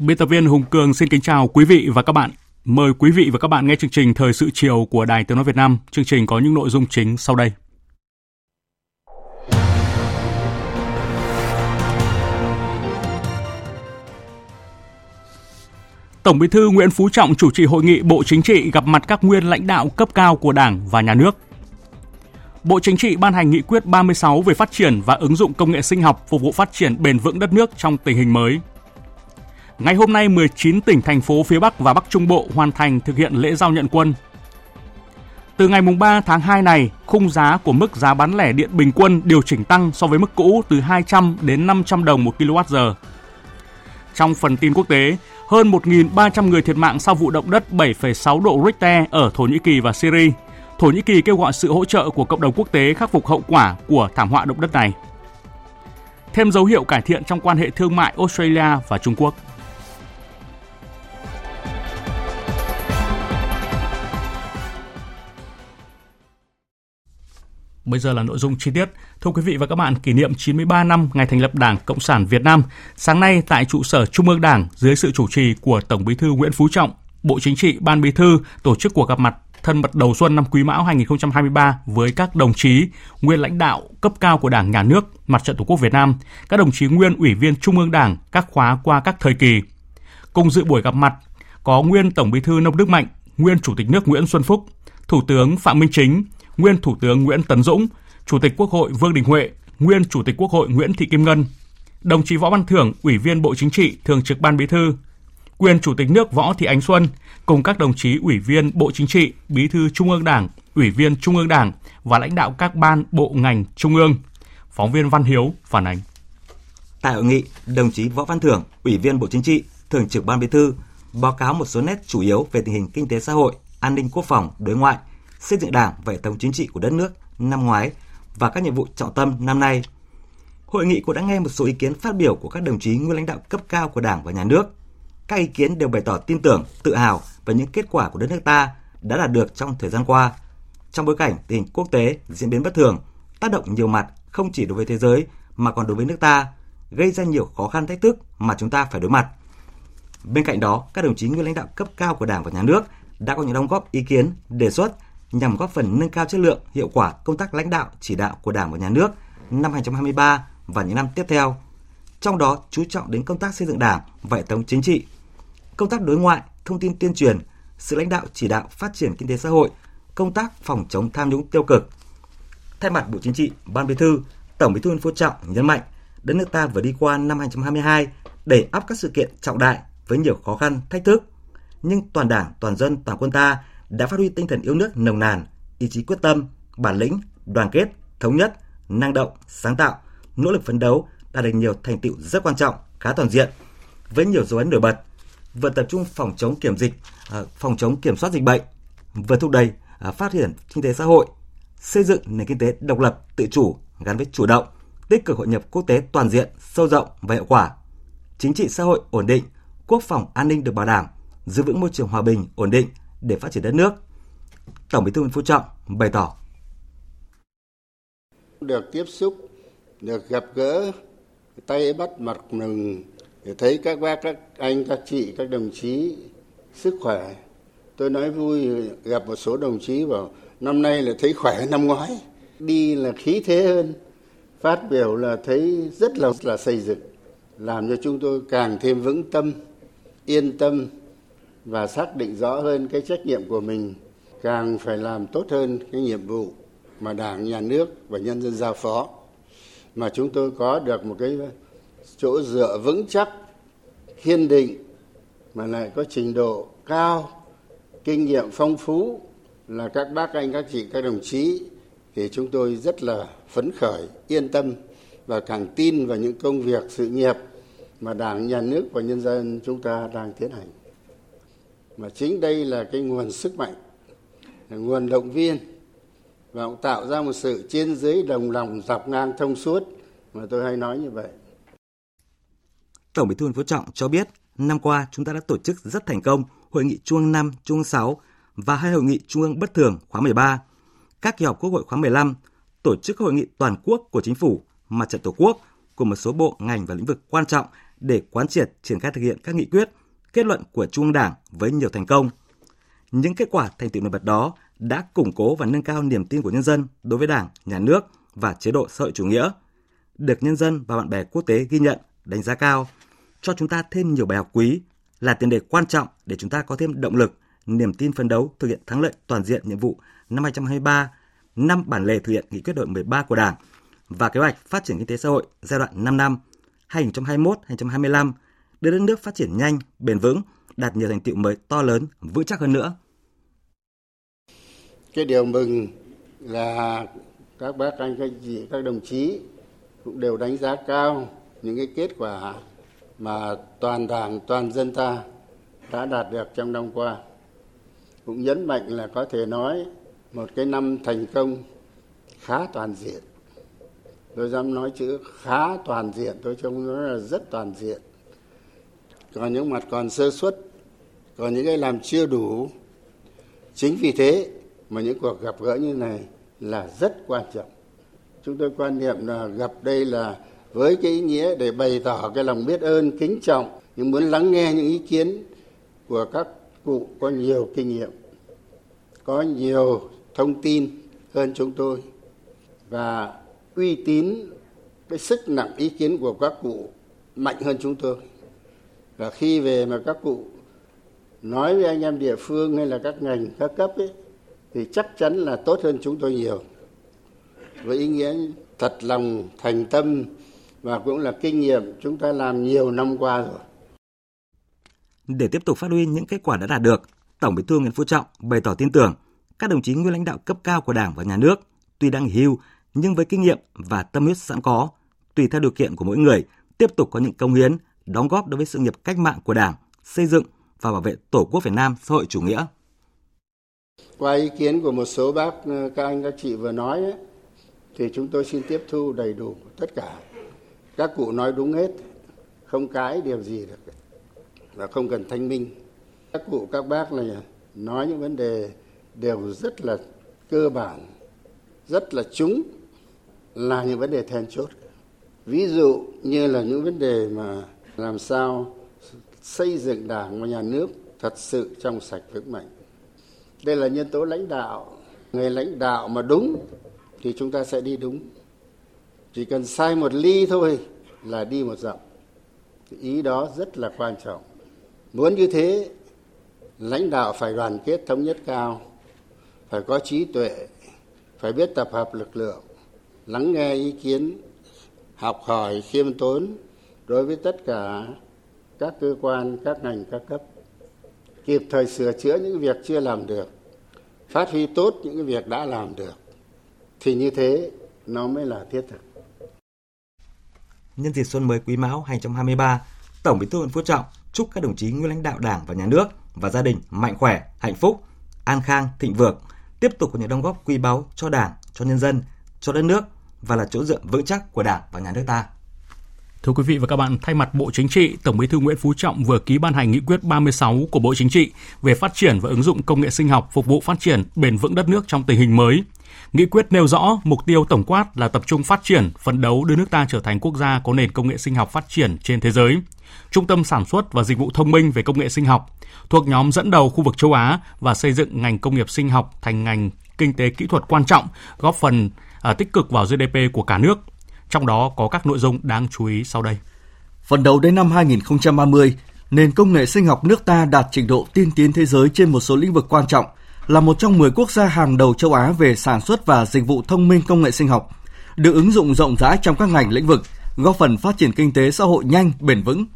Biên tập viên Hùng Cường xin kính chào quý vị và các bạn. Mời quý vị và các bạn nghe chương trình Thời sự chiều của Đài Tiếng Nói Việt Nam. Chương trình có những nội dung chính sau đây. Tổng Bí thư Nguyễn Phú Trọng chủ trì hội nghị Bộ Chính trị gặp mặt các nguyên lãnh đạo cấp cao của Đảng và Nhà nước. Bộ Chính trị ban hành nghị quyết 36 về phát triển và ứng dụng công nghệ sinh học phục vụ phát triển bền vững đất nước trong tình hình mới. Ngày hôm nay, 19 tỉnh, thành phố phía Bắc và Bắc Trung Bộ hoàn thành thực hiện lễ giao nhận quân. Từ ngày 3 tháng 2 này, khung giá của mức giá bán lẻ điện bình quân điều chỉnh tăng so với mức cũ từ 200 đến 500 đồng một kWh. Trong phần tin quốc tế, hơn 1.300 người thiệt mạng sau vụ động đất 7,6 độ Richter ở Thổ Nhĩ Kỳ và Syria. Thổ Nhĩ Kỳ kêu gọi sự hỗ trợ của cộng đồng quốc tế khắc phục hậu quả của thảm họa động đất này. Thêm dấu hiệu cải thiện trong quan hệ thương mại Australia và Trung Quốc. Bây giờ là nội dung chi tiết. Thưa quý vị và các bạn, kỷ niệm 93 năm ngày thành lập Đảng Cộng sản Việt Nam, sáng nay tại trụ sở Trung ương Đảng dưới sự chủ trì của Tổng Bí thư Nguyễn Phú Trọng, Bộ Chính trị, Ban Bí thư tổ chức cuộc gặp mặt thân mật đầu xuân năm Quý Mão 2023 với các đồng chí nguyên lãnh đạo cấp cao của Đảng, Nhà nước, Mặt trận Tổ quốc Việt Nam, các đồng chí nguyên ủy viên Trung ương Đảng các khóa qua các thời kỳ. Cùng dự buổi gặp mặt có nguyên Tổng Bí thư Nông Đức Mạnh, nguyên Chủ tịch nước Nguyễn Xuân Phúc, Thủ tướng Phạm Minh Chính, nguyên Thủ tướng Nguyễn Tấn Dũng, Chủ tịch Quốc hội Vương Đình Huệ, nguyên Chủ tịch Quốc hội Nguyễn Thị Kim Ngân, đồng chí Võ Văn Thưởng, Ủy viên Bộ Chính trị, Thường trực Ban Bí thư, quyền Chủ tịch nước Võ Thị Ánh Xuân cùng các đồng chí Ủy viên Bộ Chính trị, Bí thư Trung ương Đảng, Ủy viên Trung ương Đảng và lãnh đạo các ban bộ ngành Trung ương. Phóng viên Văn Hiếu phản ánh. Tại hội nghị, đồng chí Võ Văn Thưởng, Ủy viên Bộ Chính trị, Thường trực Ban Bí thư báo cáo một số nét chủ yếu về tình hình kinh tế xã hội, an ninh quốc phòng, đối ngoại, xây dựng Đảng và hệ thống chính trị của đất nước năm ngoái và các nhiệm vụ trọng tâm năm nay. Hội nghị cũng đã nghe một số ý kiến phát biểu của các đồng chí nguyên lãnh đạo cấp cao của Đảng và Nhà nước. Các ý kiến đều bày tỏ tin tưởng, tự hào về những kết quả của đất nước ta đã đạt được trong thời gian qua. Trong bối cảnh tình hình quốc tế diễn biến bất thường, tác động nhiều mặt không chỉ đối với thế giới mà còn đối với nước ta, gây ra nhiều khó khăn thách thức mà chúng ta phải đối mặt. Bên cạnh đó, các đồng chí nguyên lãnh đạo cấp cao của Đảng và Nhà nước đã có những đóng góp ý kiến, đề xuất nhằm góp phần nâng cao chất lượng, hiệu quả công tác lãnh đạo, chỉ đạo của Đảng và Nhà nước năm 2023 và những năm tiếp theo. Trong đó chú trọng đến công tác xây dựng Đảng và hệ thống chính trị, công tác đối ngoại, thông tin tuyên truyền, sự lãnh đạo chỉ đạo phát triển kinh tế xã hội, công tác phòng chống tham nhũng tiêu cực. Thay mặt Bộ Chính trị, Ban Bí thư, Tổng Bí thư Nguyễn Phú Trọng nhấn mạnh, đất nước ta vừa đi qua năm 2022 để áp các sự kiện trọng đại với nhiều khó khăn, thách thức, nhưng toàn Đảng, toàn dân, toàn quân ta đã phát huy tinh thần yêu nước nồng nàn, ý chí quyết tâm, bản lĩnh, đoàn kết, thống nhất, năng động, sáng tạo, nỗ lực phấn đấu đạt được nhiều thành tựu rất quan trọng, khá toàn diện với nhiều dấu ấn nổi bật. Vừa tập trung phòng chống kiểm dịch, à, phòng chống kiểm soát dịch bệnh, vừa thúc đẩy à, phát triển kinh tế xã hội, xây dựng nền kinh tế độc lập, tự chủ gắn với chủ động, tích cực hội nhập quốc tế toàn diện, sâu rộng và hiệu quả. Chính trị xã hội ổn định, quốc phòng an ninh được bảo đảm, giữ vững môi trường hòa bình, ổn định, để phát triển đất nước. Tổng Bí thư Nguyễn Phú Trọng bày tỏ được tiếp xúc, được gặp gỡ, tay bắt mặt mừng, để thấy các bác, các anh, các chị, các đồng chí sức khỏe. Tôi nói vui gặp một số đồng chí bảo năm nay là thấy khỏe năm ngoái, đi là khí thế hơn, phát biểu là thấy rất là là xây dựng, làm cho chúng tôi càng thêm vững tâm, yên tâm và xác định rõ hơn cái trách nhiệm của mình, càng phải làm tốt hơn cái nhiệm vụ mà đảng, nhà nước và nhân dân giao phó. Mà chúng tôi có được một cái chỗ dựa vững chắc, kiên định, mà lại có trình độ cao, kinh nghiệm phong phú là các bác anh, các chị, các đồng chí thì chúng tôi rất là phấn khởi, yên tâm và càng tin vào những công việc, sự nghiệp mà đảng, nhà nước và nhân dân chúng ta đang tiến hành mà chính đây là cái nguồn sức mạnh là nguồn động viên và cũng tạo ra một sự trên dưới đồng lòng dọc ngang thông suốt mà tôi hay nói như vậy. Tổng Bí thư Nguyễn Phú Trọng cho biết, năm qua chúng ta đã tổ chức rất thành công hội nghị Trung ương 5, Trung ương 6 và hai hội nghị Trung ương bất thường khóa 13, các kỳ họp Quốc hội khóa 15, tổ chức hội nghị toàn quốc của chính phủ, mặt trận tổ quốc của một số bộ ngành và lĩnh vực quan trọng để quán triệt triển khai thực hiện các nghị quyết, kết luận của Trung ương Đảng với nhiều thành công. Những kết quả thành tựu nổi bật đó đã củng cố và nâng cao niềm tin của nhân dân đối với Đảng, Nhà nước và chế độ xã hội chủ nghĩa, được nhân dân và bạn bè quốc tế ghi nhận, đánh giá cao, cho chúng ta thêm nhiều bài học quý, là tiền đề quan trọng để chúng ta có thêm động lực, niềm tin phấn đấu thực hiện thắng lợi toàn diện nhiệm vụ năm 2023, năm bản lề thực hiện nghị quyết đội 13 của Đảng và kế hoạch phát triển kinh tế xã hội giai đoạn 5 năm 2021-2025 đưa đất nước phát triển nhanh, bền vững, đạt nhiều thành tựu mới to lớn, vững chắc hơn nữa. Cái điều mừng là các bác anh các chị các đồng chí cũng đều đánh giá cao những cái kết quả mà toàn đảng toàn dân ta đã đạt được trong năm qua. Cũng nhấn mạnh là có thể nói một cái năm thành công khá toàn diện. Tôi dám nói chữ khá toàn diện tôi trông nó là rất toàn diện còn những mặt còn sơ xuất còn những cái làm chưa đủ. Chính vì thế mà những cuộc gặp gỡ như này là rất quan trọng. Chúng tôi quan niệm là gặp đây là với cái ý nghĩa để bày tỏ cái lòng biết ơn, kính trọng, nhưng muốn lắng nghe những ý kiến của các cụ có nhiều kinh nghiệm, có nhiều thông tin hơn chúng tôi, và uy tín, cái sức nặng ý kiến của các cụ mạnh hơn chúng tôi và khi về mà các cụ nói với anh em địa phương hay là các ngành các cấp ấy thì chắc chắn là tốt hơn chúng tôi nhiều với ý nghĩa thật lòng thành tâm và cũng là kinh nghiệm chúng ta làm nhiều năm qua rồi. Để tiếp tục phát huy những kết quả đã đạt được, Tổng Bí thư Nguyễn Phú Trọng bày tỏ tin tưởng các đồng chí nguyên lãnh đạo cấp cao của Đảng và Nhà nước tuy đang hưu nhưng với kinh nghiệm và tâm huyết sẵn có, tùy theo điều kiện của mỗi người, tiếp tục có những công hiến, đóng góp đối với sự nghiệp cách mạng của Đảng, xây dựng và bảo vệ Tổ quốc Việt Nam xã hội chủ nghĩa. Qua ý kiến của một số bác ờ, các anh các chị vừa nói ấy, thì chúng tôi xin tiếp thu đầy đủ tất cả. Các cụ nói đúng hết không cái điều gì được và không cần thanh minh. Các cụ các bác này nói những vấn đề đều rất là cơ bản rất là trúng là những vấn đề then chốt. Ví dụ như là những vấn đề mà làm sao xây dựng đảng và nhà nước thật sự trong sạch vững mạnh? Đây là nhân tố lãnh đạo. Người lãnh đạo mà đúng thì chúng ta sẽ đi đúng. Chỉ cần sai một ly thôi là đi một dặm. Ý đó rất là quan trọng. Muốn như thế, lãnh đạo phải đoàn kết thống nhất cao, phải có trí tuệ, phải biết tập hợp lực lượng, lắng nghe ý kiến, học hỏi khiêm tốn đối với tất cả các cơ quan các ngành các cấp kịp thời sửa chữa những việc chưa làm được phát huy tốt những việc đã làm được thì như thế nó mới là thiết thực nhân dịp xuân mới Quý Mão 2023, Tổng Bí thư Nguyễn Phú Trọng chúc các đồng chí nguyên lãnh đạo Đảng và Nhà nước và gia đình mạnh khỏe, hạnh phúc, an khang, thịnh vượng, tiếp tục có những đóng góp quý báu cho Đảng, cho nhân dân, cho đất nước và là chỗ dựa vững chắc của Đảng và Nhà nước ta. Thưa quý vị và các bạn, thay mặt Bộ Chính trị, Tổng Bí thư Nguyễn Phú Trọng vừa ký ban hành nghị quyết 36 của Bộ Chính trị về phát triển và ứng dụng công nghệ sinh học phục vụ phát triển bền vững đất nước trong tình hình mới. Nghị quyết nêu rõ mục tiêu tổng quát là tập trung phát triển, phấn đấu đưa nước ta trở thành quốc gia có nền công nghệ sinh học phát triển trên thế giới. Trung tâm sản xuất và dịch vụ thông minh về công nghệ sinh học thuộc nhóm dẫn đầu khu vực châu Á và xây dựng ngành công nghiệp sinh học thành ngành kinh tế kỹ thuật quan trọng, góp phần à, tích cực vào GDP của cả nước. Trong đó có các nội dung đáng chú ý sau đây. Phần đầu đến năm 2030, nền công nghệ sinh học nước ta đạt trình độ tiên tiến thế giới trên một số lĩnh vực quan trọng, là một trong 10 quốc gia hàng đầu châu Á về sản xuất và dịch vụ thông minh công nghệ sinh học. được ứng dụng rộng rãi trong các ngành lĩnh vực, góp phần phát triển kinh tế xã hội nhanh, bền vững.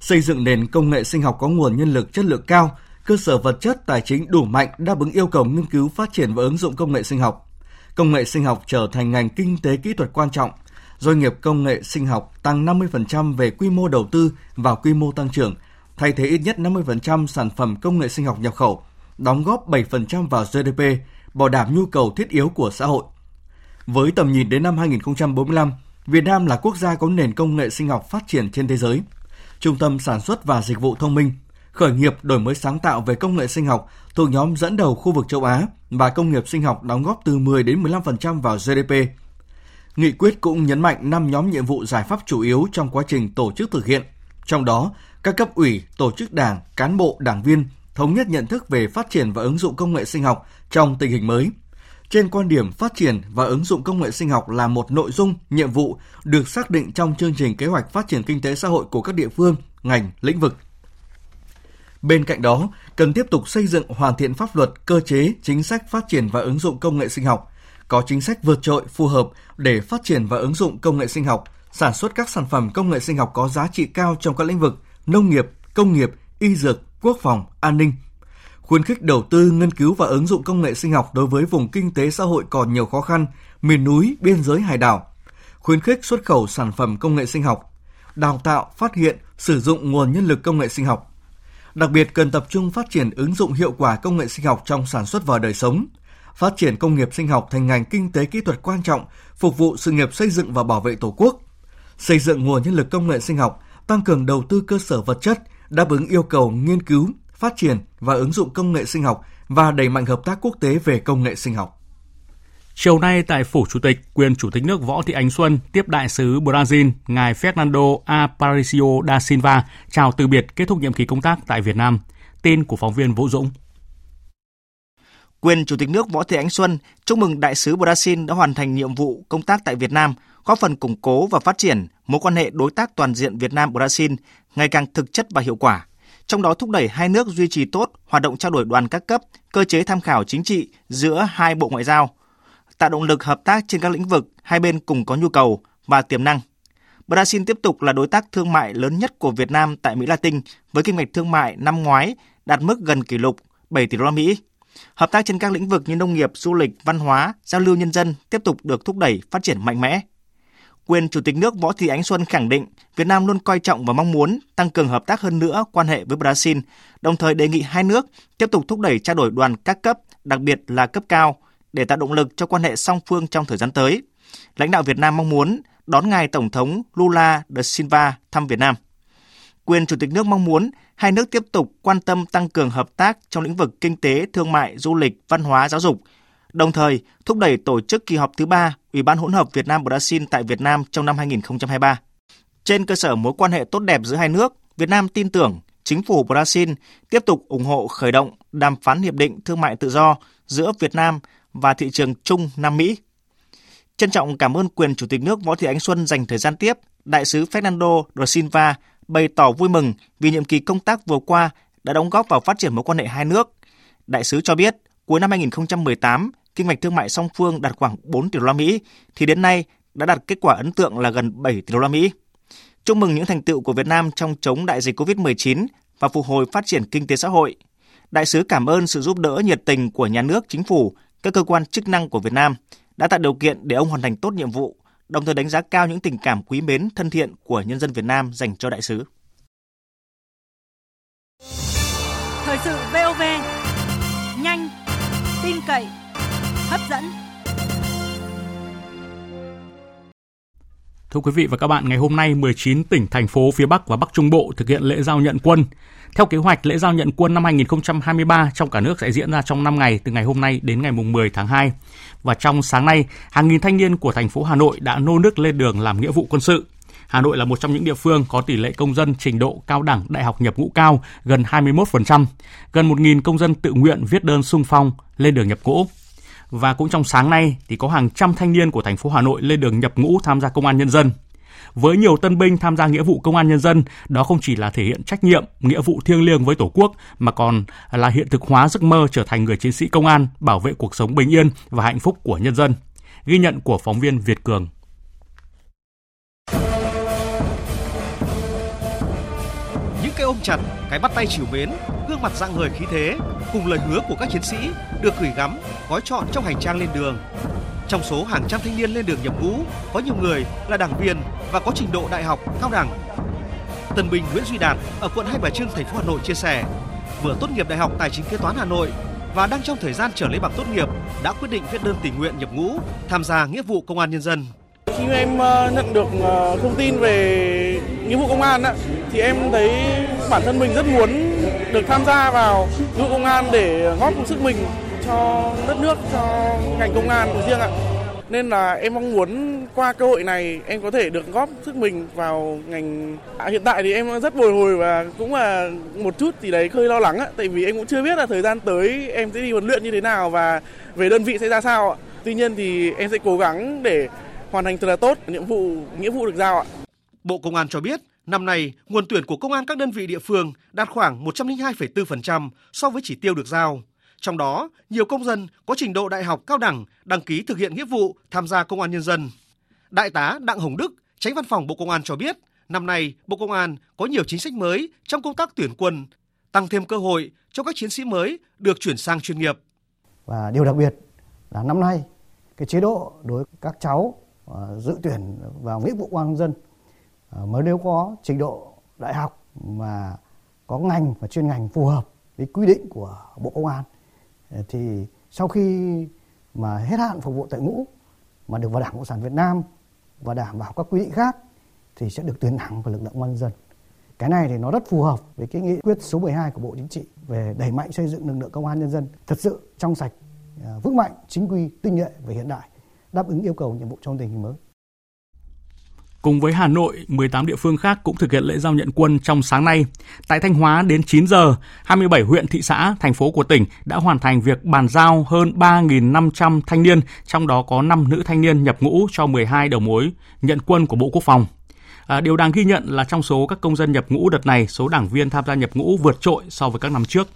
Xây dựng nền công nghệ sinh học có nguồn nhân lực chất lượng cao, cơ sở vật chất tài chính đủ mạnh đáp ứng yêu cầu nghiên cứu phát triển và ứng dụng công nghệ sinh học. Công nghệ sinh học trở thành ngành kinh tế kỹ thuật quan trọng. Doanh nghiệp công nghệ sinh học tăng 50% về quy mô đầu tư và quy mô tăng trưởng, thay thế ít nhất 50% sản phẩm công nghệ sinh học nhập khẩu, đóng góp 7% vào GDP, bảo đảm nhu cầu thiết yếu của xã hội. Với tầm nhìn đến năm 2045, Việt Nam là quốc gia có nền công nghệ sinh học phát triển trên thế giới. Trung tâm sản xuất và dịch vụ thông minh, khởi nghiệp đổi mới sáng tạo về công nghệ sinh học thuộc nhóm dẫn đầu khu vực châu Á và công nghiệp sinh học đóng góp từ 10 đến 15% vào GDP. Nghị quyết cũng nhấn mạnh 5 nhóm nhiệm vụ giải pháp chủ yếu trong quá trình tổ chức thực hiện. Trong đó, các cấp ủy, tổ chức đảng, cán bộ, đảng viên thống nhất nhận thức về phát triển và ứng dụng công nghệ sinh học trong tình hình mới. Trên quan điểm phát triển và ứng dụng công nghệ sinh học là một nội dung, nhiệm vụ được xác định trong chương trình kế hoạch phát triển kinh tế xã hội của các địa phương, ngành, lĩnh vực. Bên cạnh đó, cần tiếp tục xây dựng hoàn thiện pháp luật, cơ chế, chính sách phát triển và ứng dụng công nghệ sinh học, có chính sách vượt trội phù hợp để phát triển và ứng dụng công nghệ sinh học, sản xuất các sản phẩm công nghệ sinh học có giá trị cao trong các lĩnh vực nông nghiệp, công nghiệp, y dược, quốc phòng, an ninh. Khuyến khích đầu tư, nghiên cứu và ứng dụng công nghệ sinh học đối với vùng kinh tế xã hội còn nhiều khó khăn, miền núi, biên giới hải đảo. Khuyến khích xuất khẩu sản phẩm công nghệ sinh học, đào tạo, phát hiện, sử dụng nguồn nhân lực công nghệ sinh học. Đặc biệt cần tập trung phát triển ứng dụng hiệu quả công nghệ sinh học trong sản xuất và đời sống, phát triển công nghiệp sinh học thành ngành kinh tế kỹ thuật quan trọng, phục vụ sự nghiệp xây dựng và bảo vệ Tổ quốc. Xây dựng nguồn nhân lực công nghệ sinh học, tăng cường đầu tư cơ sở vật chất, đáp ứng yêu cầu nghiên cứu, phát triển và ứng dụng công nghệ sinh học và đẩy mạnh hợp tác quốc tế về công nghệ sinh học. Chiều nay tại Phủ Chủ tịch, quyền Chủ tịch nước Võ Thị Ánh Xuân tiếp đại sứ Brazil ngài Fernando Aparicio da Silva chào từ biệt kết thúc nhiệm kỳ công tác tại Việt Nam. Tin của phóng viên Vũ Dũng. Quyền Chủ tịch nước Võ Thị Ánh Xuân chúc mừng đại sứ Brazil đã hoàn thành nhiệm vụ công tác tại Việt Nam, góp phần củng cố và phát triển mối quan hệ đối tác toàn diện Việt Nam Brazil ngày càng thực chất và hiệu quả. Trong đó thúc đẩy hai nước duy trì tốt hoạt động trao đổi đoàn các cấp, cơ chế tham khảo chính trị giữa hai bộ ngoại giao, tạo động lực hợp tác trên các lĩnh vực hai bên cùng có nhu cầu và tiềm năng. Brazil tiếp tục là đối tác thương mại lớn nhất của Việt Nam tại Mỹ Latin với kim ngạch thương mại năm ngoái đạt mức gần kỷ lục 7 tỷ đô la Mỹ. Hợp tác trên các lĩnh vực như nông nghiệp, du lịch, văn hóa, giao lưu nhân dân tiếp tục được thúc đẩy phát triển mạnh mẽ. Quyền Chủ tịch nước Võ Thị Ánh Xuân khẳng định Việt Nam luôn coi trọng và mong muốn tăng cường hợp tác hơn nữa quan hệ với Brazil, đồng thời đề nghị hai nước tiếp tục thúc đẩy trao đổi đoàn các cấp, đặc biệt là cấp cao, để tạo động lực cho quan hệ song phương trong thời gian tới. Lãnh đạo Việt Nam mong muốn đón ngài Tổng thống Lula da Silva thăm Việt Nam. Quyền Chủ tịch nước mong muốn hai nước tiếp tục quan tâm tăng cường hợp tác trong lĩnh vực kinh tế, thương mại, du lịch, văn hóa, giáo dục, đồng thời thúc đẩy tổ chức kỳ họp thứ ba Ủy ban hỗn hợp Việt Nam Brazil tại Việt Nam trong năm 2023. Trên cơ sở mối quan hệ tốt đẹp giữa hai nước, Việt Nam tin tưởng chính phủ Brazil tiếp tục ủng hộ khởi động đàm phán hiệp định thương mại tự do giữa Việt Nam và thị trường chung Nam Mỹ. Trân trọng cảm ơn quyền Chủ tịch nước Võ Thị Ánh Xuân dành thời gian tiếp, Đại sứ Fernando da Silva bày tỏ vui mừng vì nhiệm kỳ công tác vừa qua đã đóng góp vào phát triển mối quan hệ hai nước. Đại sứ cho biết, cuối năm 2018, kinh mạch thương mại song phương đạt khoảng 4 tỷ đô la Mỹ thì đến nay đã đạt kết quả ấn tượng là gần 7 tỷ đô la Mỹ. Chúc mừng những thành tựu của Việt Nam trong chống đại dịch COVID-19 và phục hồi phát triển kinh tế xã hội. Đại sứ cảm ơn sự giúp đỡ nhiệt tình của nhà nước, chính phủ, các cơ quan chức năng của Việt Nam đã tạo điều kiện để ông hoàn thành tốt nhiệm vụ, đồng thời đánh giá cao những tình cảm quý mến, thân thiện của nhân dân Việt Nam dành cho đại sứ. Thời sự VOV, nhanh, tin cậy, hấp dẫn. Thưa quý vị và các bạn, ngày hôm nay 19 tỉnh, thành phố phía Bắc và Bắc Trung Bộ thực hiện lễ giao nhận quân. Theo kế hoạch, lễ giao nhận quân năm 2023 trong cả nước sẽ diễn ra trong 5 ngày từ ngày hôm nay đến ngày 10 tháng 2. Và trong sáng nay, hàng nghìn thanh niên của thành phố Hà Nội đã nô nức lên đường làm nghĩa vụ quân sự. Hà Nội là một trong những địa phương có tỷ lệ công dân trình độ cao đẳng đại học nhập ngũ cao, gần 21%. Gần 1.000 công dân tự nguyện viết đơn sung phong lên đường nhập ngũ. Và cũng trong sáng nay thì có hàng trăm thanh niên của thành phố Hà Nội lên đường nhập ngũ tham gia công an nhân dân. Với nhiều tân binh tham gia nghĩa vụ công an nhân dân, đó không chỉ là thể hiện trách nhiệm, nghĩa vụ thiêng liêng với Tổ quốc mà còn là hiện thực hóa giấc mơ trở thành người chiến sĩ công an, bảo vệ cuộc sống bình yên và hạnh phúc của nhân dân. Ghi nhận của phóng viên Việt Cường. Những cái ôm chặt, cái bắt tay chiều mến, gương mặt dạng người khí thế cùng lời hứa của các chiến sĩ được gửi gắm, gói chọn trong hành trang lên đường. Trong số hàng trăm thanh niên lên đường nhập ngũ, có nhiều người là đảng viên và có trình độ đại học, cao đẳng. Tân binh Nguyễn Duy Đạt ở quận Hai Bà Trưng, thành phố Hà Nội chia sẻ, vừa tốt nghiệp Đại học Tài chính Kế toán Hà Nội và đang trong thời gian trở lấy bằng tốt nghiệp đã quyết định viết đơn tình nguyện nhập ngũ tham gia nghĩa vụ công an nhân dân. Khi em ờ, nhận được ờ, thông tin về nghĩa vụ công an thì em thấy bản thân mình rất muốn được tham gia vào nghĩa vụ công an để góp công sức mình cho đất nước, cho ngành công an của riêng ạ. Nên là em mong muốn qua cơ hội này em có thể được góp sức mình vào ngành. À, hiện tại thì em rất bồi hồi và cũng là một chút gì đấy hơi lo lắng ạ. Tại vì em cũng chưa biết là thời gian tới em sẽ đi huấn luyện như thế nào và về đơn vị sẽ ra sao ạ. Tuy nhiên thì em sẽ cố gắng để hoàn thành thật là tốt nhiệm vụ nghĩa vụ được giao ạ. Bộ Công an cho biết, năm nay nguồn tuyển của công an các đơn vị địa phương đạt khoảng 102,4% so với chỉ tiêu được giao. Trong đó, nhiều công dân có trình độ đại học cao đẳng đăng ký thực hiện nghĩa vụ tham gia công an nhân dân. Đại tá Đặng Hồng Đức, tránh văn phòng Bộ Công an cho biết, năm nay Bộ Công an có nhiều chính sách mới trong công tác tuyển quân, tăng thêm cơ hội cho các chiến sĩ mới được chuyển sang chuyên nghiệp. Và điều đặc biệt là năm nay cái chế độ đối với các cháu ờ, dự tuyển vào nghĩa vụ công an nhân dân ờ, mới nếu có trình độ đại học mà có ngành và chuyên ngành phù hợp với quy định của Bộ Công an Ờ, thì sau khi mà hết hạn phục vụ tại ngũ mà được vào Đảng Cộng sản Việt Nam và đảm bảo các quy định khác thì sẽ được tuyển thẳng vào lực lượng công an dân. Cái này thì nó rất phù hợp với cái nghị quyết số 12 của Bộ Chính trị về đẩy mạnh xây dựng lực lượng công an nhân dân thật sự trong sạch, ờ, vững mạnh, chính quy, tinh nhuệ và hiện đại, đáp ứng yêu cầu nhiệm vụ trong tình hình mới. Cùng với Hà Nội, 18 địa phương khác cũng thực hiện lễ giao nhận quân trong sáng nay. Tại Thanh Hóa đến 9 giờ, 27 huyện, thị xã, thành phố của tỉnh đã hoàn thành việc bàn giao hơn 3.500 thanh niên, trong đó có 5 nữ thanh niên nhập ngũ cho 12 đầu mối nhận quân của Bộ Quốc phòng. À, điều đáng ghi nhận là trong số các công dân nhập ngũ đợt này, số đảng viên tham gia nhập ngũ vượt trội so với các năm trước.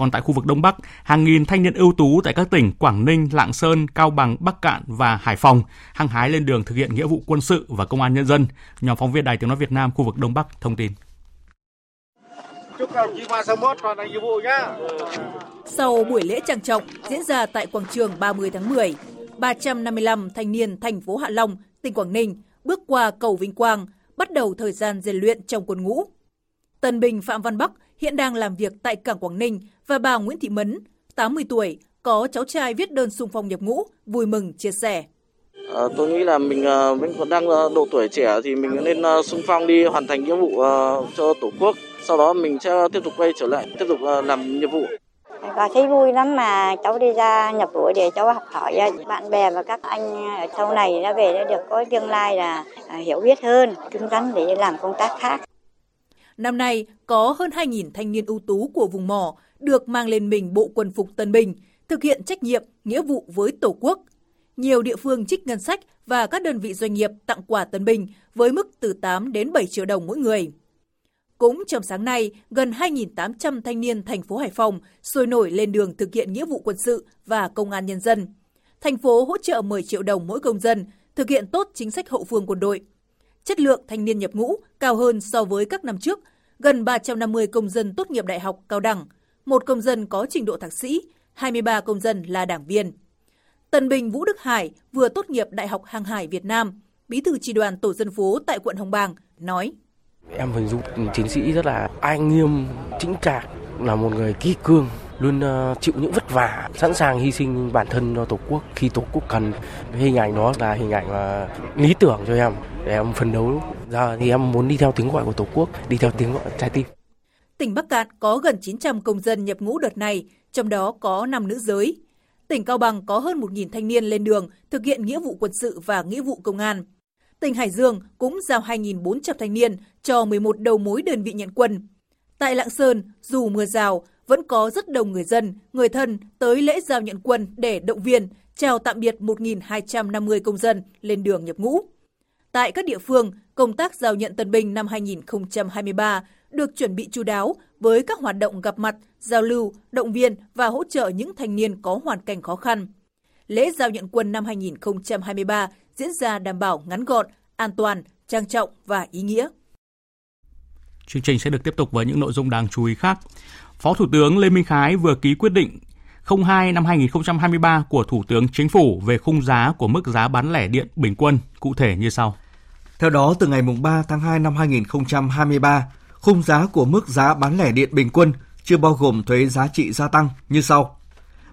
Còn tại khu vực Đông Bắc, hàng nghìn thanh niên ưu tú tại các tỉnh Quảng Ninh, Lạng Sơn, Cao Bằng, Bắc Cạn và Hải Phòng hăng hái lên đường thực hiện nghĩa vụ quân sự và công an nhân dân. Nhóm phóng viên Đài Tiếng nói Việt Nam khu vực Đông Bắc thông tin. Chúc các đồng chí 361 hoàn thành nhiệm vụ nhá. Sau buổi lễ trang trọng diễn ra tại quảng trường 30 tháng 10, 355 thanh niên thành phố Hạ Long, tỉnh Quảng Ninh bước qua cầu Vinh Quang, bắt đầu thời gian rèn luyện trong quân ngũ. Tân binh Phạm Văn Bắc hiện đang làm việc tại cảng Quảng Ninh và bà Nguyễn Thị Mấn, 80 tuổi, có cháu trai viết đơn xung phong nhập ngũ, vui mừng chia sẻ. À, tôi nghĩ là mình à, mình còn đang à, độ tuổi trẻ thì mình nên à, xung phong đi hoàn thành nhiệm vụ cho tổ quốc. Sau đó mình sẽ tiếp tục quay trở lại, tiếp tục làm nhiệm vụ. Và thấy vui lắm mà cháu đi ra nhập ngũ để cháu học hỏi bạn bè và các anh ở sau này đã về đã được có tương lai là hiểu biết hơn, cứng rắn để làm công tác khác. Năm nay, có hơn 2.000 thanh niên ưu tú của vùng mỏ được mang lên mình bộ quần phục tân binh, thực hiện trách nhiệm, nghĩa vụ với Tổ quốc. Nhiều địa phương trích ngân sách và các đơn vị doanh nghiệp tặng quà tân binh với mức từ 8 đến 7 triệu đồng mỗi người. Cũng trong sáng nay, gần 2.800 thanh niên thành phố Hải Phòng sôi nổi lên đường thực hiện nghĩa vụ quân sự và công an nhân dân. Thành phố hỗ trợ 10 triệu đồng mỗi công dân, thực hiện tốt chính sách hậu phương quân đội. Chất lượng thanh niên nhập ngũ cao hơn so với các năm trước, gần 350 công dân tốt nghiệp đại học cao đẳng, một công dân có trình độ thạc sĩ, 23 công dân là đảng viên. Tân binh Vũ Đức Hải vừa tốt nghiệp Đại học Hàng hải Việt Nam, bí thư tri đoàn tổ dân phố tại quận Hồng Bàng, nói. Em hình dung chiến sĩ rất là ai nghiêm, chính trạc, là một người kỳ cương, luôn ờ, chịu những vất vả, sẵn sàng hy sinh bản thân cho Tổ quốc khi Tổ quốc cần. Hình ảnh đó là hình ảnh mà lý tưởng cho em để em phấn đấu. Giờ thì em muốn đi theo tiếng gọi của Tổ quốc, đi theo tiếng gọi trái tim. Tỉnh Bắc Cạn có gần 900 công dân nhập ngũ đợt này, trong đó có 5 nữ giới. Tỉnh Cao Bằng có hơn 1.000 thanh niên lên đường thực hiện nghĩa vụ quân sự và nghĩa vụ công an. Tỉnh Hải Dương cũng giao 2.400 thanh niên cho 11 đầu mối đơn vị nhận quân. Tại Lạng Sơn, dù mưa rào, vẫn có rất đông người dân, người thân tới lễ giao nhận quân để động viên, chào tạm biệt 1.250 công dân lên đường nhập ngũ. Tại các địa phương, công tác giao nhận tân binh năm 2023 được chuẩn bị chú đáo với các hoạt động gặp mặt, giao lưu, động viên và hỗ trợ những thanh niên có hoàn cảnh khó khăn. Lễ giao nhận quân năm 2023 diễn ra đảm bảo ngắn gọn, an toàn, trang trọng và ý nghĩa. Chương trình sẽ được tiếp tục với những nội dung đáng chú ý khác. Phó Thủ tướng Lê Minh Khái vừa ký quyết định 02 năm 2023 của Thủ tướng Chính phủ về khung giá của mức giá bán lẻ điện bình quân, cụ thể như sau. Theo đó, từ ngày 3 tháng 2 năm 2023, khung giá của mức giá bán lẻ điện bình quân chưa bao gồm thuế giá trị gia tăng như sau.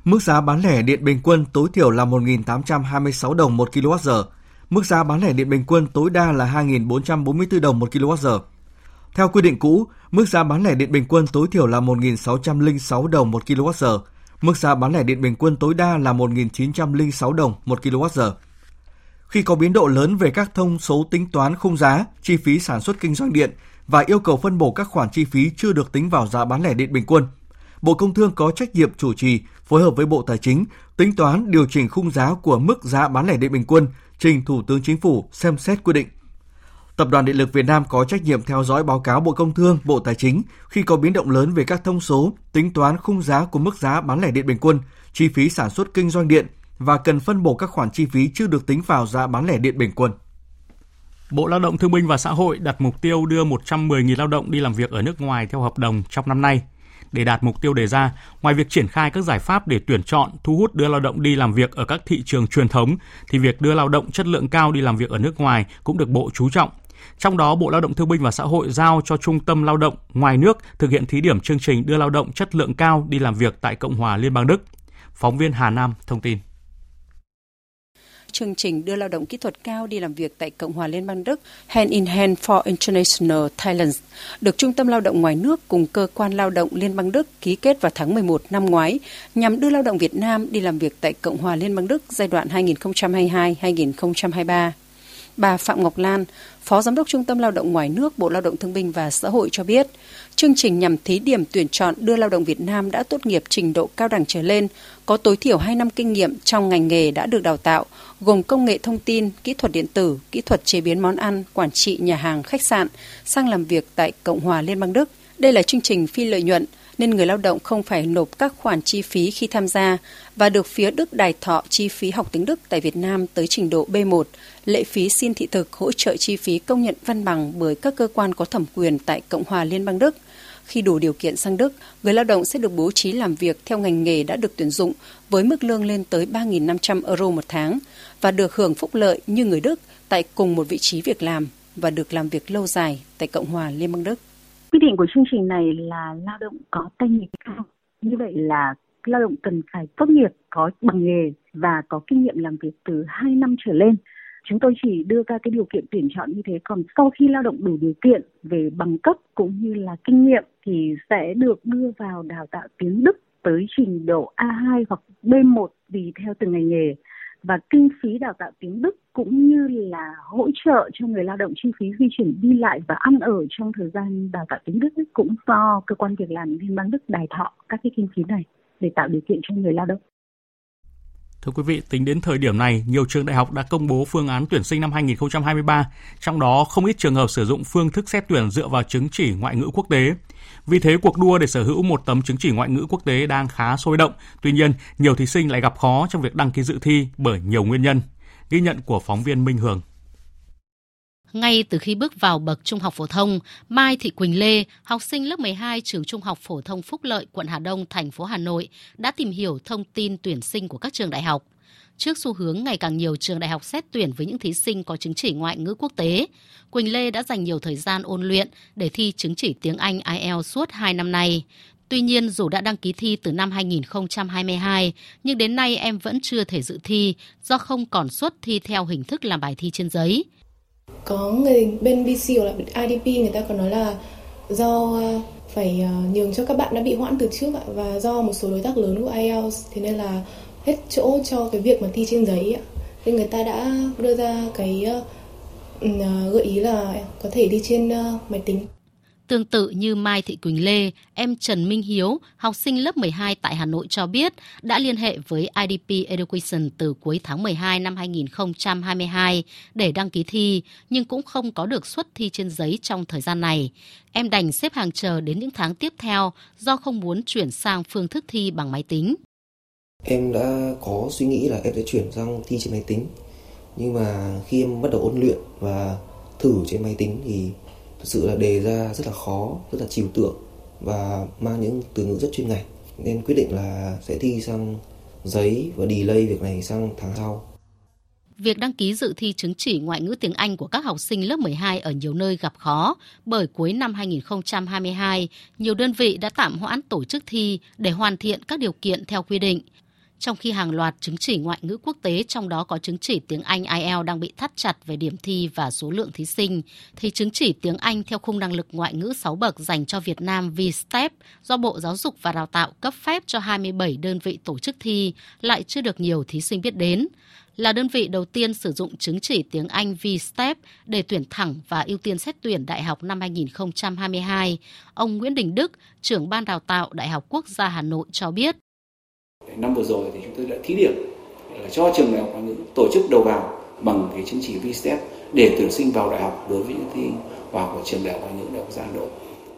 Mức giá bán lẻ điện bình quân tối thiểu là 1.826 đồng một kWh, mức giá bán lẻ điện bình quân tối đa là 2.444 đồng một kWh. Theo quy định cũ, mức giá bán lẻ điện bình quân tối thiểu là 1.606 đồng một kWh, mức giá bán lẻ điện bình quân tối đa là 1.906 đồng một kWh. Khi có biến độ lớn về các thông số tính toán khung giá, chi phí sản xuất kinh doanh điện và yêu cầu phân bổ các khoản chi phí chưa được tính vào giá bán lẻ điện bình quân, Bộ Công Thương có trách nhiệm chủ trì phối hợp với Bộ Tài chính tính toán điều chỉnh khung giá của mức giá bán lẻ điện bình quân trình Thủ tướng Chính phủ xem xét quy định. Tập đoàn Điện lực Việt Nam có trách nhiệm theo dõi báo cáo Bộ Công Thương, Bộ Tài chính khi có biến động lớn về các thông số, tính toán khung giá của mức giá bán lẻ điện bình quân, chi phí sản xuất kinh doanh điện và cần phân bổ các khoản chi phí chưa được tính vào giá bán lẻ điện bình quân. Bộ Lao động Thương binh và Xã hội đặt mục tiêu đưa 110.000 lao động đi làm việc ở nước ngoài theo hợp đồng trong năm nay. Để đạt mục tiêu đề ra, ngoài việc triển khai các giải pháp để tuyển chọn, thu hút đưa lao động đi làm việc ở các thị trường truyền thống, thì việc đưa lao động chất lượng cao đi làm việc ở nước ngoài cũng được Bộ chú trọng. Trong đó, Bộ Lao động Thương binh và Xã hội giao cho Trung tâm Lao động ngoài nước thực hiện thí điểm chương trình đưa lao động chất lượng cao đi làm việc tại Cộng hòa Liên bang Đức. Phóng viên Hà Nam thông tin chương trình đưa lao động kỹ thuật cao đi làm việc tại Cộng hòa Liên bang Đức Hand in Hand for International Talents được Trung tâm Lao động ngoài nước cùng Cơ quan Lao động Liên bang Đức ký kết vào tháng 11 năm ngoái nhằm đưa lao động Việt Nam đi làm việc tại Cộng hòa Liên bang Đức giai đoạn 2022-2023. Bà Phạm Ngọc Lan, Phó Giám đốc Trung tâm Lao động ngoài nước Bộ Lao động Thương binh và Xã hội cho biết, chương trình nhằm thí điểm tuyển chọn đưa lao động Việt Nam đã tốt nghiệp trình độ cao đẳng trở lên, có tối thiểu 2 năm kinh nghiệm trong ngành nghề đã được đào tạo, gồm công nghệ thông tin, kỹ thuật điện tử, kỹ thuật chế biến món ăn, quản trị nhà hàng, khách sạn, sang làm việc tại Cộng hòa Liên bang Đức. Đây là chương trình phi lợi nhuận, nên người lao động không phải nộp các khoản chi phí khi tham gia và được phía Đức đài thọ chi phí học tiếng Đức tại Việt Nam tới trình độ B1, lệ phí xin thị thực hỗ trợ chi phí công nhận văn bằng bởi các cơ quan có thẩm quyền tại Cộng hòa Liên bang Đức. Khi đủ điều kiện sang Đức, người lao động sẽ được bố trí làm việc theo ngành nghề đã được tuyển dụng với mức lương lên tới 3.500 euro một tháng và được hưởng phúc lợi như người Đức tại cùng một vị trí việc làm và được làm việc lâu dài tại Cộng hòa Liên bang Đức. Quy định của chương trình này là lao động có tay nghề cao. Như vậy là lao động cần phải tốt nghiệp, có bằng nghề và có kinh nghiệm làm việc từ 2 năm trở lên. Chúng tôi chỉ đưa ra cái điều kiện tuyển chọn như thế. Còn sau khi lao động đủ điều kiện về bằng cấp cũng như là kinh nghiệm thì sẽ được đưa vào đào tạo tiếng Đức tới trình độ A2 hoặc B1 tùy theo từng ngành nghề và kinh phí đào tạo tiếng Đức cũng như là hỗ trợ cho người lao động chi phí di chuyển đi lại và ăn ở trong thời gian đào tạo tiếng Đức cũng do cơ quan việc làm Liên bang Đức đài thọ các cái kinh phí này để tạo điều kiện cho người lao động. Thưa quý vị, tính đến thời điểm này, nhiều trường đại học đã công bố phương án tuyển sinh năm 2023, trong đó không ít trường hợp sử dụng phương thức xét tuyển dựa vào chứng chỉ ngoại ngữ quốc tế. Vì thế, cuộc đua để sở hữu một tấm chứng chỉ ngoại ngữ quốc tế đang khá sôi động. Tuy nhiên, nhiều thí sinh lại gặp khó trong việc đăng ký dự thi bởi nhiều nguyên nhân. Ghi nhận của phóng viên Minh Hường. Ngay từ khi bước vào bậc trung học phổ thông, Mai Thị Quỳnh Lê, học sinh lớp 12 trường Trung học phổ thông Phúc Lợi, quận Hà Đông, thành phố Hà Nội đã tìm hiểu thông tin tuyển sinh của các trường đại học. Trước xu hướng ngày càng nhiều trường đại học xét tuyển với những thí sinh có chứng chỉ ngoại ngữ quốc tế, Quỳnh Lê đã dành nhiều thời gian ôn luyện để thi chứng chỉ tiếng Anh IELTS suốt 2 năm nay. Tuy nhiên, dù đã đăng ký thi từ năm 2022, nhưng đến nay em vẫn chưa thể dự thi do không còn suất thi theo hình thức làm bài thi trên giấy. Có người bên BC hoặc là IDP người ta còn nói là do ờ, phải ờ, nhường cho các bạn đã bị hoãn từ trước ạ, và do một số đối tác lớn của IELTS, thế nên là hết chỗ cho cái việc mà thi trên giấy ạ. Nên người ta đã đưa ra cái ờ, ừ, gợi ý là có thể đi trên máy tính. Tương tự như Mai Thị Quỳnh Lê, em Trần Minh Hiếu, học sinh lớp 12 tại Hà Nội cho biết đã liên hệ với IDP Education từ cuối tháng 12 năm 2022 để đăng ký thi, nhưng cũng không có được xuất thi trên giấy trong thời gian này. Em đành xếp hàng chờ đến những tháng tiếp theo do không muốn chuyển sang phương thức thi bằng máy tính. Em đã có suy nghĩ là em sẽ chuyển sang thi trên máy tính. Nhưng mà khi em bắt đầu ôn luyện và thử trên máy tính thì thực sự là đề ra rất là khó, rất là trừu tượng và mang những từ ngữ rất chuyên ngành nên quyết định là sẽ thi sang giấy và delay việc này sang tháng sau. Việc đăng ký dự thi chứng chỉ ngoại ngữ tiếng Anh của các học sinh lớp 12 ở nhiều nơi gặp khó bởi cuối năm 2022, nhiều đơn vị đã tạm hoãn tổ chức thi để hoàn thiện các điều kiện theo quy định. Trong khi hàng loạt chứng chỉ ngoại ngữ quốc tế trong đó có chứng chỉ tiếng Anh IELTS đang bị thắt chặt về điểm thi và số lượng thí sinh, thì chứng chỉ tiếng Anh theo khung năng lực ngoại ngữ 6 bậc dành cho Việt Nam VSTEP do Bộ Giáo dục và Đào tạo cấp phép cho 27 đơn vị tổ chức thi lại chưa được nhiều thí sinh biết đến là đơn vị đầu tiên sử dụng chứng chỉ tiếng Anh VSTEP để tuyển thẳng và ưu tiên xét tuyển đại học năm 2022. Ông Nguyễn Đình Đức, trưởng ban đào tạo Đại học Quốc gia Hà Nội cho biết. Năm vừa rồi thì chúng tôi đã thí điểm là cho trường đại học ngoại ngữ tổ chức đầu vào bằng cái chứng chỉ VSTEP để tuyển sinh vào đại học đối với những thi vào của trường đại học ngoại ngữ đại học gia Hà Nội.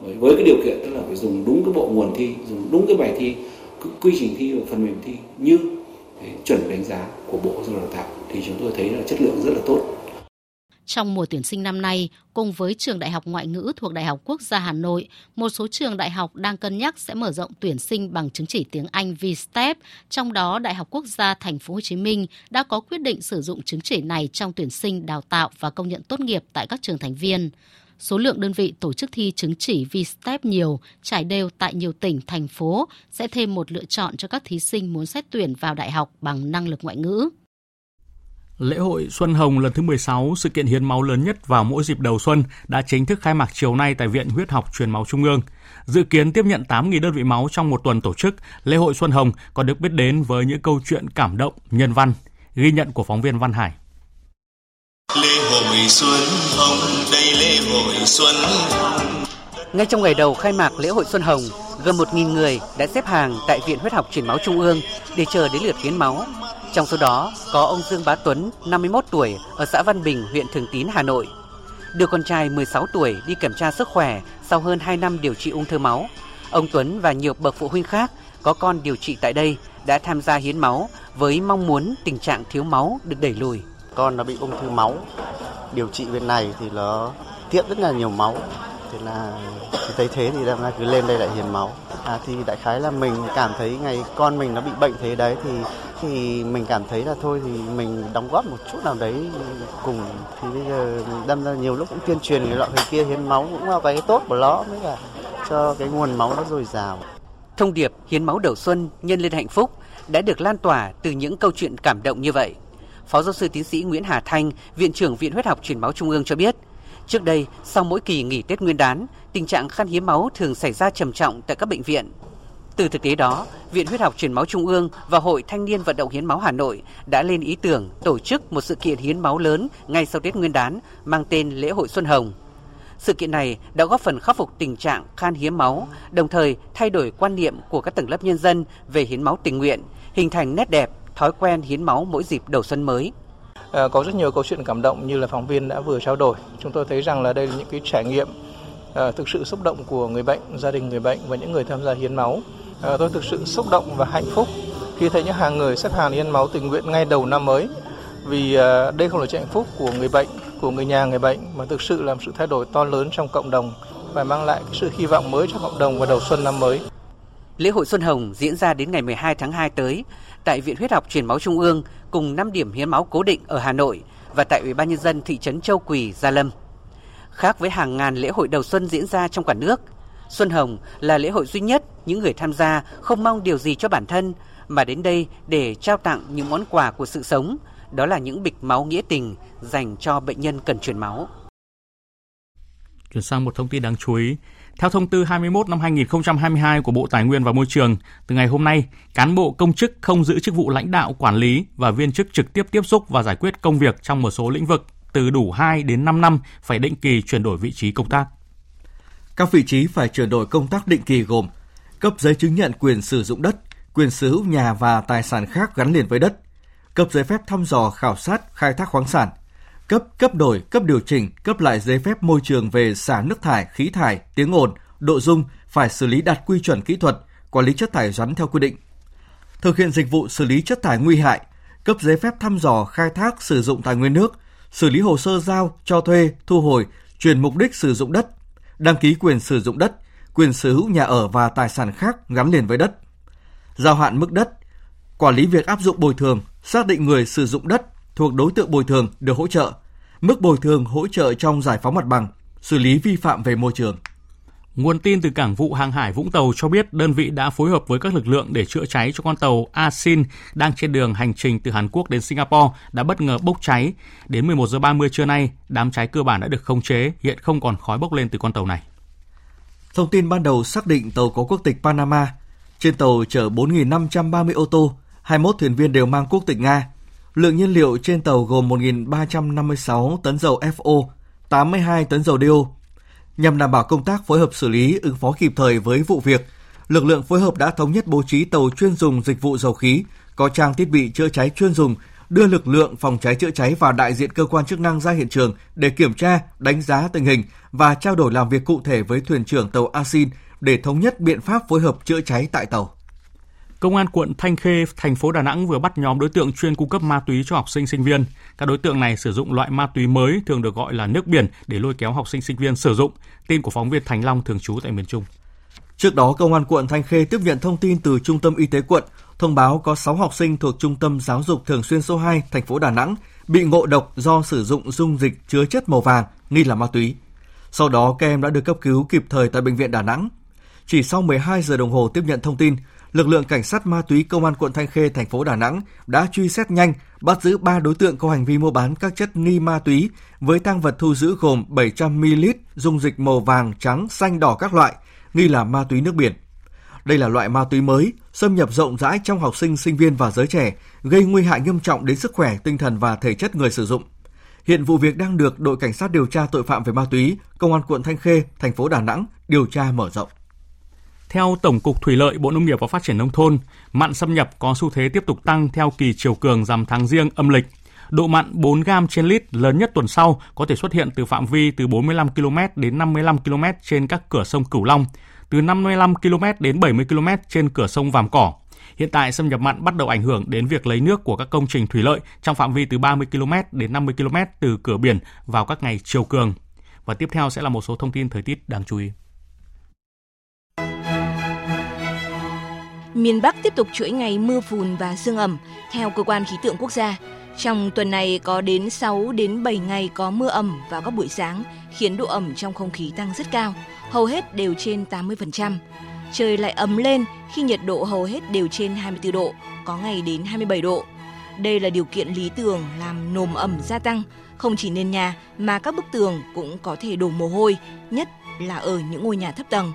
Với, với cái điều kiện tức là phải dùng đúng cái bộ nguồn thi, dùng đúng cái bài thi, quy trình thi và phần mềm thi như chuẩn đánh giá của Bộ Giáo dục Đào tạo thì chúng tôi thấy là chất lượng rất là tốt. Trong mùa tuyển sinh năm nay, cùng với trường Đại học Ngoại ngữ thuộc Đại học Quốc gia Hà Nội, một số trường đại học đang cân nhắc sẽ mở rộng tuyển sinh bằng chứng chỉ tiếng Anh VSTEP, trong đó Đại học Quốc gia Thành phố Hồ Chí Minh đã có quyết định sử dụng chứng chỉ này trong tuyển sinh, đào tạo và công nhận tốt nghiệp tại các trường thành viên số lượng đơn vị tổ chức thi chứng chỉ VSTEP nhiều, trải đều tại nhiều tỉnh, thành phố sẽ thêm một lựa chọn cho các thí sinh muốn xét tuyển vào đại học bằng năng lực ngoại ngữ. Lễ hội Xuân Hồng lần thứ 16, sự kiện hiến máu lớn nhất vào mỗi dịp đầu xuân, đã chính thức khai mạc chiều nay tại Viện Huyết học Truyền máu Trung ương. Dự kiến tiếp nhận 8.000 đơn vị máu trong một tuần tổ chức, lễ hội Xuân Hồng còn được biết đến với những câu chuyện cảm động, nhân văn. Ghi nhận của phóng viên Văn Hải. Lễ hội Xuân Hồng, đây lễ hội Xuân Hồng. Ngay trong ngày đầu khai mạc lễ hội Xuân Hồng, gần 1.000 người đã xếp hàng tại Viện Huyết học Truyền máu Trung ương để chờ đến lượt hiến máu. Trong số đó có ông Dương Bá Tuấn, 51 tuổi, ở xã Văn Bình, huyện Thường Tín, Hà Nội. Đưa con trai 16 tuổi đi kiểm tra sức khỏe sau hơn 2 năm điều trị ung thư máu. Ông Tuấn và nhiều bậc phụ huynh khác có con điều trị tại đây đã tham gia hiến máu với mong muốn tình trạng thiếu máu được đẩy lùi con nó bị ung thư máu điều trị bên này thì nó tiết rất là nhiều máu thế là thì thấy thế thì đang cứ lên đây lại hiến máu à, thì đại khái là mình cảm thấy ngày con mình nó bị bệnh thế đấy thì thì mình cảm thấy là thôi thì mình đóng góp một chút nào đấy cùng thì bây giờ đâm ra nhiều lúc cũng tuyên truyền cái loại người kia hiến máu cũng là cái tốt của nó mới là cho cái nguồn máu nó dồi dào thông điệp hiến máu đầu xuân nhân lên hạnh phúc đã được lan tỏa từ những câu chuyện cảm động như vậy Phó giáo sư tiến sĩ Nguyễn Hà Thanh, Viện trưởng Viện Huyết học Truyền máu Trung ương cho biết, trước đây, sau mỗi kỳ nghỉ Tết Nguyên đán, tình trạng khan hiếm máu thường xảy ra trầm trọng tại các bệnh viện. Từ thực tế đó, Viện Huyết học Truyền máu Trung ương và Hội Thanh niên Vận động Hiến máu Hà Nội đã lên ý tưởng tổ chức một sự kiện hiến máu lớn ngay sau Tết Nguyên đán mang tên Lễ hội Xuân Hồng. Sự kiện này đã góp phần khắc phục tình trạng khan hiếm máu, đồng thời thay đổi quan niệm của các tầng lớp nhân dân về hiến máu tình nguyện, hình thành nét đẹp thói quen hiến máu mỗi dịp đầu xuân mới. À, có rất nhiều câu chuyện cảm động như là phóng viên đã vừa trao đổi. Chúng tôi thấy rằng là đây là những cái trải nghiệm à, thực sự xúc động của người bệnh, gia đình người bệnh và những người tham gia hiến máu. À, tôi thực sự xúc động và hạnh phúc khi thấy những hàng người xếp hàng hiến máu tình nguyện ngay đầu năm mới. Vì à, đây không là chuyện hạnh phúc của người bệnh, của người nhà người bệnh mà thực sự làm sự thay đổi to lớn trong cộng đồng và mang lại cái sự hy vọng mới cho cộng đồng vào đầu xuân năm mới. Lễ hội Xuân Hồng diễn ra đến ngày 12 tháng 2 tới tại Viện Huyết học Truyền máu Trung ương cùng 5 điểm hiến máu cố định ở Hà Nội và tại Ủy ban nhân dân thị trấn Châu Quỳ, Gia Lâm. Khác với hàng ngàn lễ hội đầu xuân diễn ra trong cả nước, Xuân Hồng là lễ hội duy nhất những người tham gia không mong điều gì cho bản thân mà đến đây để trao tặng những món quà của sự sống, đó là những bịch máu nghĩa tình dành cho bệnh nhân cần truyền máu. Chuyển sang một thông tin đáng chú ý. Theo thông tư 21 năm 2022 của Bộ Tài nguyên và Môi trường, từ ngày hôm nay, cán bộ công chức không giữ chức vụ lãnh đạo, quản lý và viên chức trực tiếp tiếp xúc và giải quyết công việc trong một số lĩnh vực từ đủ 2 đến 5 năm phải định kỳ chuyển đổi vị trí công tác. Các vị trí phải chuyển đổi công tác định kỳ gồm cấp giấy chứng nhận quyền sử dụng đất, quyền sở hữu nhà và tài sản khác gắn liền với đất, cấp giấy phép thăm dò khảo sát khai thác khoáng sản, cấp, cấp đổi, cấp điều chỉnh, cấp lại giấy phép môi trường về xả nước thải, khí thải, tiếng ồn, độ dung phải xử lý đạt quy chuẩn kỹ thuật, quản lý chất thải rắn theo quy định. Thực hiện dịch vụ xử lý chất thải nguy hại, cấp giấy phép thăm dò khai thác sử dụng tài nguyên nước, xử lý hồ sơ giao, cho thuê, thu hồi, chuyển mục đích sử dụng đất, đăng ký quyền sử dụng đất, quyền sở hữu nhà ở và tài sản khác gắn liền với đất, giao hạn mức đất, quản lý việc áp dụng bồi thường, xác định người sử dụng đất thuộc đối tượng bồi thường được hỗ trợ, mức bồi thường hỗ trợ trong giải phóng mặt bằng, xử lý vi phạm về môi trường. Nguồn tin từ Cảng vụ Hàng hải Vũng Tàu cho biết đơn vị đã phối hợp với các lực lượng để chữa cháy cho con tàu Asin đang trên đường hành trình từ Hàn Quốc đến Singapore đã bất ngờ bốc cháy. Đến 11 giờ 30 trưa nay, đám cháy cơ bản đã được khống chế, hiện không còn khói bốc lên từ con tàu này. Thông tin ban đầu xác định tàu có quốc tịch Panama. Trên tàu chở 4.530 ô tô, 21 thuyền viên đều mang quốc tịch Nga. Lượng nhiên liệu trên tàu gồm 1.356 tấn dầu FO, 82 tấn dầu DO, Nhằm đảm bảo công tác phối hợp xử lý, ứng phó kịp thời với vụ việc, lực lượng phối hợp đã thống nhất bố trí tàu chuyên dùng dịch vụ dầu khí, có trang thiết bị chữa cháy chuyên dùng, đưa lực lượng phòng cháy chữa cháy và đại diện cơ quan chức năng ra hiện trường để kiểm tra, đánh giá tình hình và trao đổi làm việc cụ thể với thuyền trưởng tàu Asin để thống nhất biện pháp phối hợp chữa cháy tại tàu. Công an quận Thanh Khê, thành phố Đà Nẵng vừa bắt nhóm đối tượng chuyên cung cấp ma túy cho học sinh sinh viên. Các đối tượng này sử dụng loại ma túy mới thường được gọi là nước biển để lôi kéo học sinh sinh viên sử dụng. Tin của phóng viên Thành Long thường trú tại miền Trung. Trước đó, Công an quận Thanh Khê tiếp nhận thông tin từ Trung tâm Y tế quận thông báo có 6 học sinh thuộc Trung tâm Giáo dục Thường xuyên số 2 thành phố Đà Nẵng bị ngộ độc do sử dụng dung dịch chứa chất màu vàng nghi là ma túy. Sau đó, các em đã được cấp cứu kịp thời tại bệnh viện Đà Nẵng. Chỉ sau 12 giờ đồng hồ tiếp nhận thông tin, lực lượng cảnh sát ma túy công an quận Thanh Khê thành phố Đà Nẵng đã truy xét nhanh, bắt giữ 3 đối tượng có hành vi mua bán các chất nghi ma túy với tăng vật thu giữ gồm 700 ml dung dịch màu vàng, trắng, xanh, đỏ các loại, nghi là ma túy nước biển. Đây là loại ma túy mới, xâm nhập rộng rãi trong học sinh, sinh viên và giới trẻ, gây nguy hại nghiêm trọng đến sức khỏe, tinh thần và thể chất người sử dụng. Hiện vụ việc đang được đội cảnh sát điều tra tội phạm về ma túy, công an quận Thanh Khê, thành phố Đà Nẵng điều tra mở rộng. Theo Tổng cục Thủy lợi Bộ Nông nghiệp và Phát triển Nông thôn, mặn xâm nhập có xu thế tiếp tục tăng theo kỳ chiều cường rằm tháng riêng âm lịch. Độ mặn 4 gram trên lít lớn nhất tuần sau có thể xuất hiện từ phạm vi từ 45 km đến 55 km trên các cửa sông Cửu Long, từ 55 km đến 70 km trên cửa sông Vàm Cỏ. Hiện tại xâm nhập mặn bắt đầu ảnh hưởng đến việc lấy nước của các công trình thủy lợi trong phạm vi từ 30 km đến 50 km từ cửa biển vào các ngày chiều cường. Và tiếp theo sẽ là một số thông tin thời tiết đáng chú ý. Miền Bắc tiếp tục chuỗi ngày mưa phùn và sương ẩm theo cơ quan khí tượng quốc gia. Trong tuần này có đến 6 đến 7 ngày có mưa ẩm vào các buổi sáng, khiến độ ẩm trong không khí tăng rất cao, hầu hết đều trên 80%. Trời lại ấm lên khi nhiệt độ hầu hết đều trên 24 độ, có ngày đến 27 độ. Đây là điều kiện lý tưởng làm nồm ẩm gia tăng, không chỉ nền nhà mà các bức tường cũng có thể đổ mồ hôi, nhất là ở những ngôi nhà thấp tầng.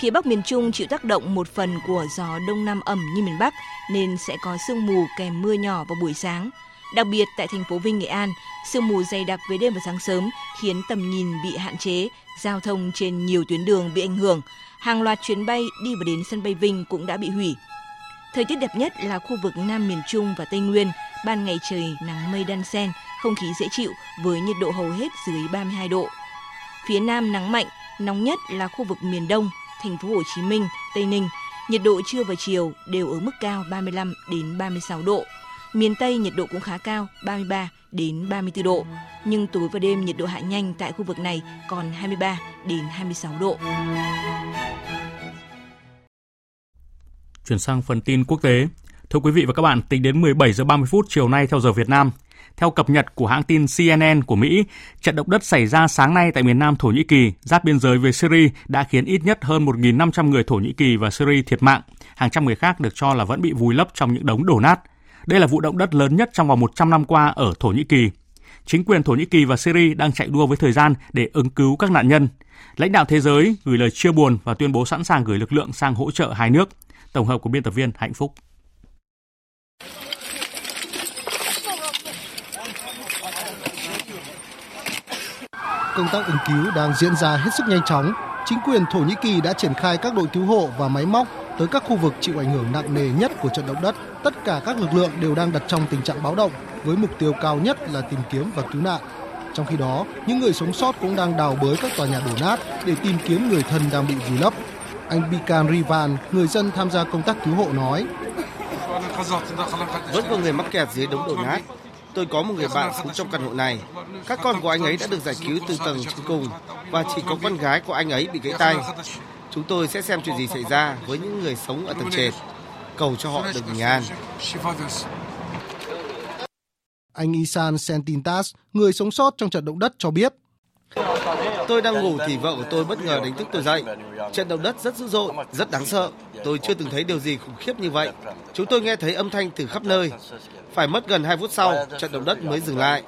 Phía Bắc miền Trung chịu tác động một phần của gió đông nam ẩm như miền Bắc nên sẽ có sương mù kèm mưa nhỏ vào buổi sáng. Đặc biệt tại thành phố Vinh Nghệ An, sương mù dày đặc về đêm và sáng sớm khiến tầm nhìn bị hạn chế, giao thông trên nhiều tuyến đường bị ảnh hưởng. Hàng loạt chuyến bay đi và đến sân bay Vinh cũng đã bị hủy. Thời tiết đẹp nhất là khu vực Nam miền Trung và Tây Nguyên, ban ngày trời nắng mây đan xen, không khí dễ chịu với nhiệt độ hầu hết dưới 32 độ. Phía Nam nắng mạnh, nóng nhất là khu vực miền Đông, thành phố Hồ Chí Minh, Tây Ninh, nhiệt độ trưa và chiều đều ở mức cao 35 đến 36 độ. Miền Tây nhiệt độ cũng khá cao, 33 đến 34 độ, nhưng tối và đêm nhiệt độ hạ nhanh tại khu vực này còn 23 đến 26 độ. Chuyển sang phần tin quốc tế. Thưa quý vị và các bạn, tính đến 17 giờ 30 phút chiều nay theo giờ Việt Nam, theo cập nhật của hãng tin CNN của Mỹ, trận động đất xảy ra sáng nay tại miền Nam Thổ Nhĩ Kỳ, giáp biên giới với Syria đã khiến ít nhất hơn 1.500 người Thổ Nhĩ Kỳ và Syria thiệt mạng. Hàng trăm người khác được cho là vẫn bị vùi lấp trong những đống đổ nát. Đây là vụ động đất lớn nhất trong vòng 100 năm qua ở Thổ Nhĩ Kỳ. Chính quyền Thổ Nhĩ Kỳ và Syria đang chạy đua với thời gian để ứng cứu các nạn nhân. Lãnh đạo thế giới gửi lời chia buồn và tuyên bố sẵn sàng gửi lực lượng sang hỗ trợ hai nước. Tổng hợp của biên tập viên Hạnh Phúc. Công tác ứng cứu đang diễn ra hết sức nhanh chóng. Chính quyền Thổ Nhĩ Kỳ đã triển khai các đội cứu hộ và máy móc tới các khu vực chịu ảnh hưởng nặng nề nhất của trận động đất. Tất cả các lực lượng đều đang đặt trong tình trạng báo động với mục tiêu cao nhất là tìm kiếm và cứu nạn. Trong khi đó, những người sống sót cũng đang đào bới các tòa nhà đổ nát để tìm kiếm người thân đang bị vùi lấp. Anh Bikan Rivan, người dân tham gia công tác cứu hộ nói: Vẫn có người mắc kẹt dưới đống đổ nát. Tôi có một người bạn sống trong căn hộ này. Các con của anh ấy đã được giải cứu từ tầng trên cùng và chỉ có con gái của anh ấy bị gãy tay. Chúng tôi sẽ xem chuyện gì xảy ra với những người sống ở tầng trệt. Cầu cho họ được bình an. Anh Isan Sentintas, người sống sót trong trận động đất cho biết. Tôi đang ngủ thì vợ của tôi bất ngờ đánh thức tôi dậy. Trận động đất rất dữ dội, rất đáng sợ. Tôi chưa từng thấy điều gì khủng khiếp như vậy. Chúng tôi nghe thấy âm thanh từ khắp nơi. Phải mất gần 2 phút sau, trận động đất mới dừng lại.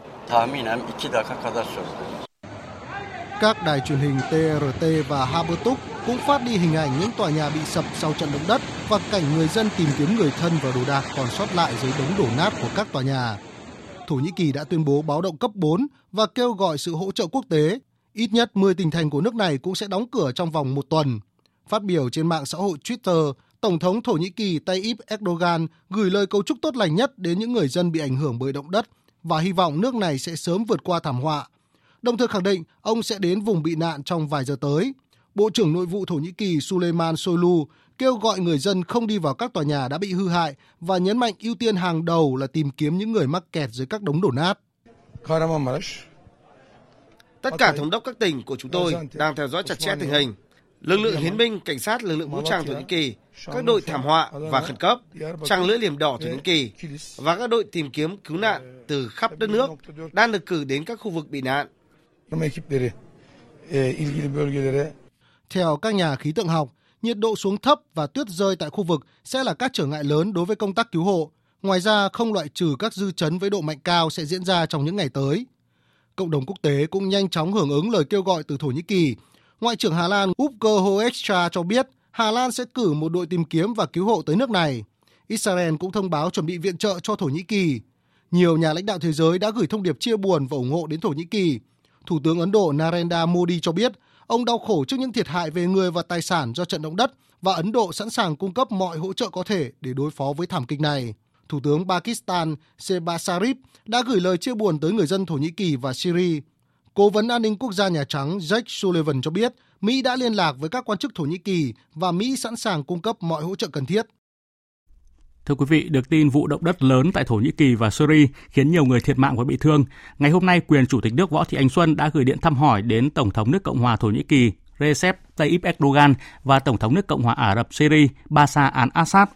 Các đài truyền hình TRT và Habertuk cũng phát đi hình ảnh những tòa nhà bị sập sau trận động đất và cảnh người dân tìm kiếm người thân và đồ đạc còn sót lại dưới đống đổ nát của các tòa nhà. Thổ Nhĩ Kỳ đã tuyên bố báo động cấp 4 và kêu gọi sự hỗ trợ quốc tế. Ít nhất 10 tỉnh thành của nước này cũng sẽ đóng cửa trong vòng một tuần. Phát biểu trên mạng xã hội Twitter, Tổng thống Thổ Nhĩ Kỳ Tayyip Erdogan gửi lời cầu chúc tốt lành nhất đến những người dân bị ảnh hưởng bởi động đất và hy vọng nước này sẽ sớm vượt qua thảm họa. Đồng thời khẳng định ông sẽ đến vùng bị nạn trong vài giờ tới. Bộ trưởng Nội vụ Thổ Nhĩ Kỳ Suleiman Soylu kêu gọi người dân không đi vào các tòa nhà đã bị hư hại và nhấn mạnh ưu tiên hàng đầu là tìm kiếm những người mắc kẹt dưới các đống đổ nát. Tất cả thống đốc các tỉnh của chúng tôi đang theo dõi chặt chẽ tình hình. Lực lượng hiến binh, cảnh sát, lực lượng vũ trang Thổ Nhĩ Kỳ, các đội thảm họa và khẩn cấp, trang lưỡi liềm đỏ Thổ Nhĩ Kỳ và các đội tìm kiếm cứu nạn từ khắp đất nước đang được cử đến các khu vực bị nạn. Theo các nhà khí tượng học, nhiệt độ xuống thấp và tuyết rơi tại khu vực sẽ là các trở ngại lớn đối với công tác cứu hộ. Ngoài ra, không loại trừ các dư chấn với độ mạnh cao sẽ diễn ra trong những ngày tới. Cộng đồng quốc tế cũng nhanh chóng hưởng ứng lời kêu gọi từ Thổ Nhĩ Kỳ. Ngoại trưởng Hà Lan Ufke Hoekstra cho biết Hà Lan sẽ cử một đội tìm kiếm và cứu hộ tới nước này. Israel cũng thông báo chuẩn bị viện trợ cho Thổ Nhĩ Kỳ. Nhiều nhà lãnh đạo thế giới đã gửi thông điệp chia buồn và ủng hộ đến Thổ Nhĩ Kỳ. Thủ tướng Ấn Độ Narendra Modi cho biết ông đau khổ trước những thiệt hại về người và tài sản do trận động đất và Ấn Độ sẵn sàng cung cấp mọi hỗ trợ có thể để đối phó với thảm kịch này. Thủ tướng Pakistan Shehbaz Sharif đã gửi lời chia buồn tới người dân Thổ Nhĩ Kỳ và Syria. Cố vấn an ninh quốc gia Nhà Trắng Jake Sullivan cho biết Mỹ đã liên lạc với các quan chức Thổ Nhĩ Kỳ và Mỹ sẵn sàng cung cấp mọi hỗ trợ cần thiết. Thưa quý vị, được tin vụ động đất lớn tại Thổ Nhĩ Kỳ và Syria khiến nhiều người thiệt mạng và bị thương. Ngày hôm nay, quyền Chủ tịch nước Võ Thị Ánh Xuân đã gửi điện thăm hỏi đến Tổng thống nước Cộng hòa Thổ Nhĩ Kỳ Recep Tayyip Erdogan và Tổng thống nước Cộng hòa Ả Rập Syria Bashar al-Assad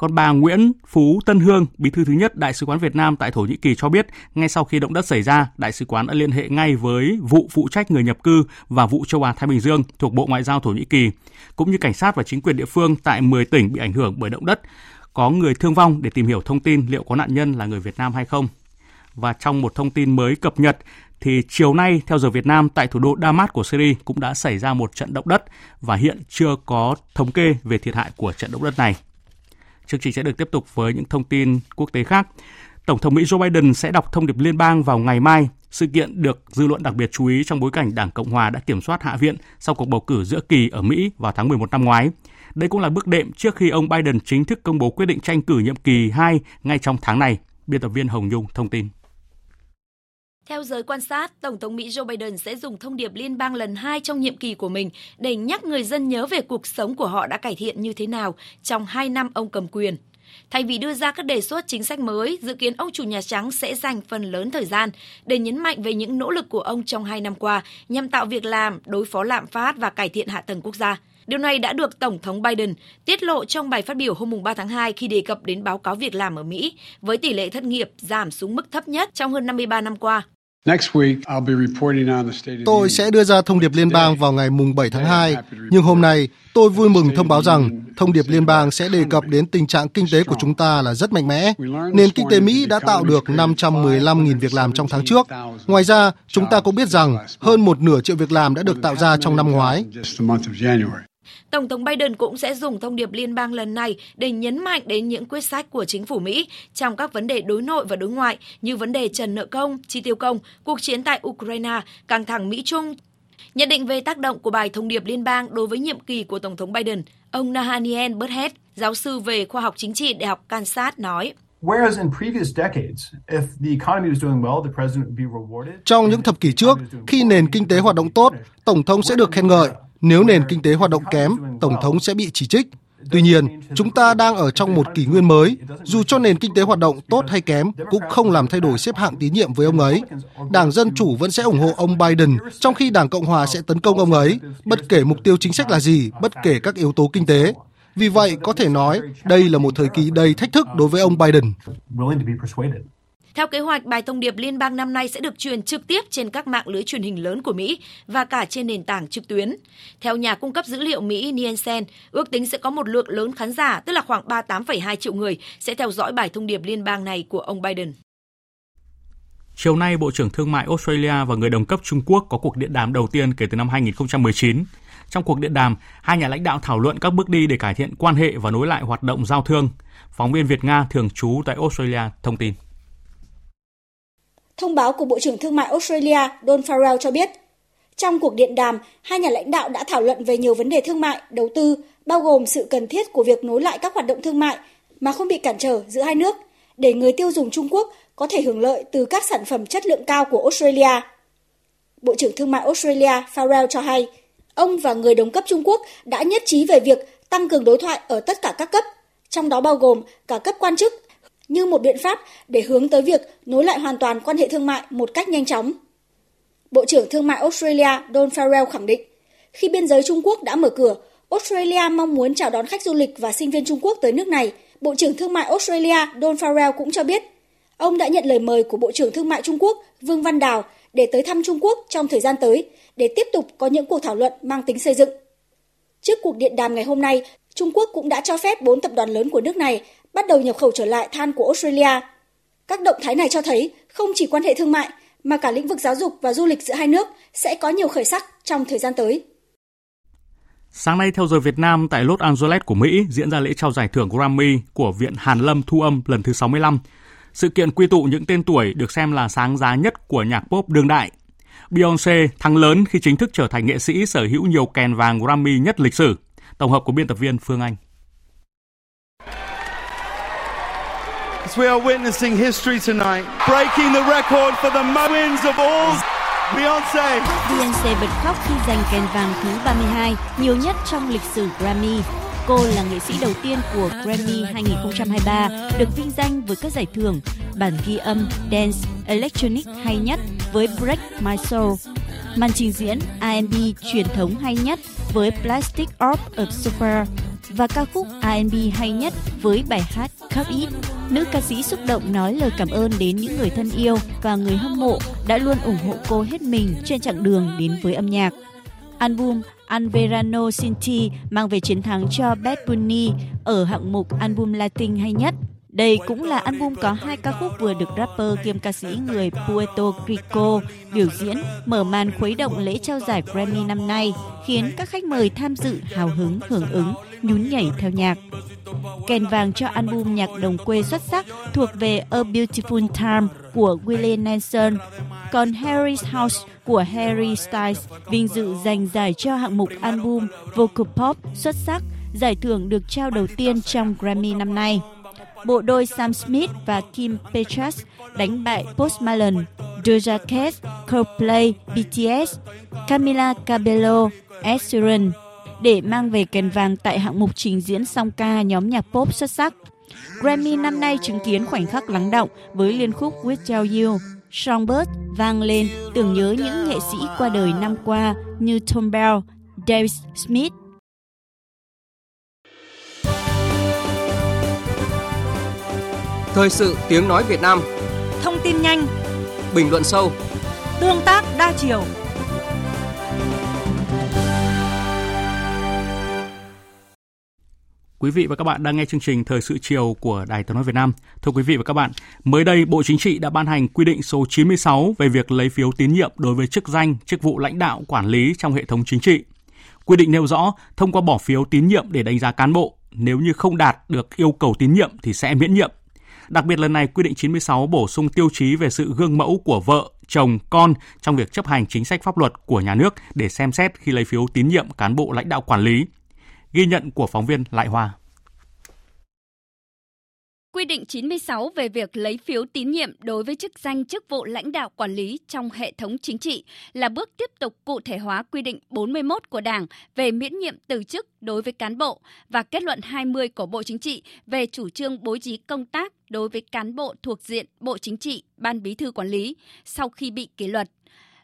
còn bà Nguyễn Phú Tân Hương, bí thư thứ nhất Đại sứ quán Việt Nam tại Thổ Nhĩ Kỳ cho biết, ngay sau khi động đất xảy ra, Đại sứ quán đã liên hệ ngay với vụ phụ trách người nhập cư và vụ châu Á Thái Bình Dương thuộc Bộ Ngoại giao Thổ Nhĩ Kỳ, cũng như cảnh sát và chính quyền địa phương tại 10 tỉnh bị ảnh hưởng bởi động đất, có người thương vong để tìm hiểu thông tin liệu có nạn nhân là người Việt Nam hay không. Và trong một thông tin mới cập nhật, thì chiều nay theo giờ Việt Nam tại thủ đô Damas của Syria cũng đã xảy ra một trận động đất và hiện chưa có thống kê về thiệt hại của trận động đất này. Chương trình sẽ được tiếp tục với những thông tin quốc tế khác. Tổng thống Mỹ Joe Biden sẽ đọc thông điệp liên bang vào ngày mai. Sự kiện được dư luận đặc biệt chú ý trong bối cảnh Đảng Cộng Hòa đã kiểm soát Hạ viện sau cuộc bầu cử giữa kỳ ở Mỹ vào tháng 11 năm ngoái. Đây cũng là bước đệm trước khi ông Biden chính thức công bố quyết định tranh cử nhiệm kỳ 2 ngay trong tháng này. Biên tập viên Hồng Nhung thông tin. Theo giới quan sát, Tổng thống Mỹ Joe Biden sẽ dùng thông điệp liên bang lần hai trong nhiệm kỳ của mình để nhắc người dân nhớ về cuộc sống của họ đã cải thiện như thế nào trong hai năm ông cầm quyền. Thay vì đưa ra các đề xuất chính sách mới, dự kiến ông chủ Nhà Trắng sẽ dành phần lớn thời gian để nhấn mạnh về những nỗ lực của ông trong hai năm qua nhằm tạo việc làm, đối phó lạm phát và cải thiện hạ tầng quốc gia. Điều này đã được Tổng thống Biden tiết lộ trong bài phát biểu hôm 3 tháng 2 khi đề cập đến báo cáo việc làm ở Mỹ, với tỷ lệ thất nghiệp giảm xuống mức thấp nhất trong hơn 53 năm qua. Tôi sẽ đưa ra thông điệp liên bang vào ngày mùng 7 tháng 2, nhưng hôm nay tôi vui mừng thông báo rằng thông điệp liên bang sẽ đề cập đến tình trạng kinh tế của chúng ta là rất mạnh mẽ. Nền kinh tế Mỹ đã tạo được 515.000 việc làm trong tháng trước. Ngoài ra, chúng ta cũng biết rằng hơn một nửa triệu việc làm đã được tạo ra trong năm ngoái. Tổng thống Biden cũng sẽ dùng thông điệp liên bang lần này để nhấn mạnh đến những quyết sách của chính phủ Mỹ trong các vấn đề đối nội và đối ngoại như vấn đề trần nợ công, chi tiêu công, cuộc chiến tại Ukraine, căng thẳng Mỹ-Trung. Nhận định về tác động của bài thông điệp liên bang đối với nhiệm kỳ của Tổng thống Biden, ông Nathaniel Burhead, giáo sư về khoa học chính trị Đại học Kansas nói. Trong những thập kỷ trước, khi nền kinh tế hoạt động tốt, Tổng thống sẽ được khen ngợi. Nếu nền kinh tế hoạt động kém, Tổng thống sẽ bị chỉ trích. Tuy nhiên, chúng ta đang ở trong một kỷ nguyên mới, dù cho nền kinh tế hoạt động tốt hay kém cũng không làm thay đổi xếp hạng tín nhiệm với ông ấy. Đảng Dân Chủ vẫn sẽ ủng hộ ông Biden, trong khi Đảng Cộng Hòa sẽ tấn công ông ấy, bất kể mục tiêu chính sách là gì, bất kể các yếu tố kinh tế. Vì vậy, có thể nói đây là một thời kỳ đầy thách thức đối với ông Biden. Theo kế hoạch, bài thông điệp liên bang năm nay sẽ được truyền trực tiếp trên các mạng lưới truyền hình lớn của Mỹ và cả trên nền tảng trực tuyến. Theo nhà cung cấp dữ liệu Mỹ Nielsen, ước tính sẽ có một lượng lớn khán giả, tức là khoảng 38,2 triệu người, sẽ theo dõi bài thông điệp liên bang này của ông Biden. Chiều nay, Bộ trưởng Thương mại Australia và người đồng cấp Trung Quốc có cuộc điện đàm đầu tiên kể từ năm 2019. Trong cuộc điện đàm, hai nhà lãnh đạo thảo luận các bước đi để cải thiện quan hệ và nối lại hoạt động giao thương. Phóng viên Việt Nga thường trú tại Australia thông tin. Thông báo của Bộ trưởng Thương mại Australia Don Farrell cho biết, trong cuộc điện đàm, hai nhà lãnh đạo đã thảo luận về nhiều vấn đề thương mại, đầu tư, bao gồm sự cần thiết của việc nối lại các hoạt động thương mại mà không bị cản trở giữa hai nước, để người tiêu dùng Trung Quốc có thể hưởng lợi từ các sản phẩm chất lượng cao của Australia. Bộ trưởng Thương mại Australia Farrell cho hay, ông và người đồng cấp Trung Quốc đã nhất trí về việc tăng cường đối thoại ở tất cả các cấp, trong đó bao gồm cả cấp quan chức như một biện pháp để hướng tới việc nối lại hoàn toàn quan hệ thương mại một cách nhanh chóng. Bộ trưởng Thương mại Australia Don Farrell khẳng định, khi biên giới Trung Quốc đã mở cửa, Australia mong muốn chào đón khách du lịch và sinh viên Trung Quốc tới nước này. Bộ trưởng Thương mại Australia Don Farrell cũng cho biết, ông đã nhận lời mời của Bộ trưởng Thương mại Trung Quốc Vương Văn Đào để tới thăm Trung Quốc trong thời gian tới để tiếp tục có những cuộc thảo luận mang tính xây dựng. Trước cuộc điện đàm ngày hôm nay, Trung Quốc cũng đã cho phép bốn tập đoàn lớn của nước này bắt đầu nhập khẩu trở lại than của Australia. Các động thái này cho thấy không chỉ quan hệ thương mại, mà cả lĩnh vực giáo dục và du lịch giữa hai nước sẽ có nhiều khởi sắc trong thời gian tới. Sáng nay, theo giờ Việt Nam, tại Los Angeles của Mỹ, diễn ra lễ trao giải thưởng Grammy của Viện Hàn Lâm Thu âm lần thứ 65. Sự kiện quy tụ những tên tuổi được xem là sáng giá nhất của nhạc pop đương đại. Beyoncé thắng lớn khi chính thức trở thành nghệ sĩ sở hữu nhiều kèn vàng Grammy nhất lịch sử. Tổng hợp của biên tập viên Phương Anh. As we are witnessing history tonight, breaking the record for the most wins of all. Beyoncé. Beyoncé bật khóc khi giành kèn vàng thứ 32, nhiều nhất trong lịch sử Grammy. Cô là nghệ sĩ đầu tiên của Grammy 2023 được vinh danh với các giải thưởng bản ghi âm Dance Electronic hay nhất với Break My Soul, màn trình diễn R&B truyền thống hay nhất với Plastic Orb of Super và ca khúc R&B hay nhất với bài hát Cup It. Nữ ca sĩ xúc động nói lời cảm ơn đến những người thân yêu và người hâm mộ đã luôn ủng hộ cô hết mình trên chặng đường đến với âm nhạc. Album Anverano Sinti mang về chiến thắng cho Bad Bunny ở hạng mục album Latin hay nhất. Đây cũng là album có hai ca khúc vừa được rapper kiêm ca sĩ người Puerto Rico biểu diễn mở màn khuấy động lễ trao giải Grammy năm nay, khiến các khách mời tham dự hào hứng hưởng ứng, nhún nhảy theo nhạc. Kèn vàng cho album nhạc đồng quê xuất sắc thuộc về A Beautiful Time của Willie Nelson, còn Harry's House của Harry Styles vinh dự giành giải cho hạng mục album Vocal Pop xuất sắc, giải thưởng được trao đầu tiên trong Grammy năm nay bộ đôi Sam Smith và Kim Petras đánh bại Post Malone, Doja Cat, Coldplay, BTS, Camila Cabello, Ed Sheeran để mang về kèn vàng tại hạng mục trình diễn song ca nhóm nhạc pop xuất sắc. Grammy năm nay chứng kiến khoảnh khắc lắng động với liên khúc Without You, Songbird vang lên tưởng nhớ những nghệ sĩ qua đời năm qua như Tom Bell, Davis Smith, Thời sự tiếng nói Việt Nam Thông tin nhanh Bình luận sâu Tương tác đa chiều Quý vị và các bạn đang nghe chương trình Thời sự chiều của Đài Tiếng nói Việt Nam. Thưa quý vị và các bạn, mới đây Bộ Chính trị đã ban hành quy định số 96 về việc lấy phiếu tín nhiệm đối với chức danh, chức vụ lãnh đạo quản lý trong hệ thống chính trị. Quy định nêu rõ thông qua bỏ phiếu tín nhiệm để đánh giá cán bộ, nếu như không đạt được yêu cầu tín nhiệm thì sẽ miễn nhiệm. Đặc biệt lần này quy định 96 bổ sung tiêu chí về sự gương mẫu của vợ, chồng, con trong việc chấp hành chính sách pháp luật của nhà nước để xem xét khi lấy phiếu tín nhiệm cán bộ lãnh đạo quản lý. Ghi nhận của phóng viên Lại Hoa. Quy định 96 về việc lấy phiếu tín nhiệm đối với chức danh chức vụ lãnh đạo quản lý trong hệ thống chính trị là bước tiếp tục cụ thể hóa quy định 41 của Đảng về miễn nhiệm từ chức đối với cán bộ và kết luận 20 của Bộ Chính trị về chủ trương bố trí công tác đối với cán bộ thuộc diện Bộ Chính trị, Ban Bí thư quản lý sau khi bị kỷ luật.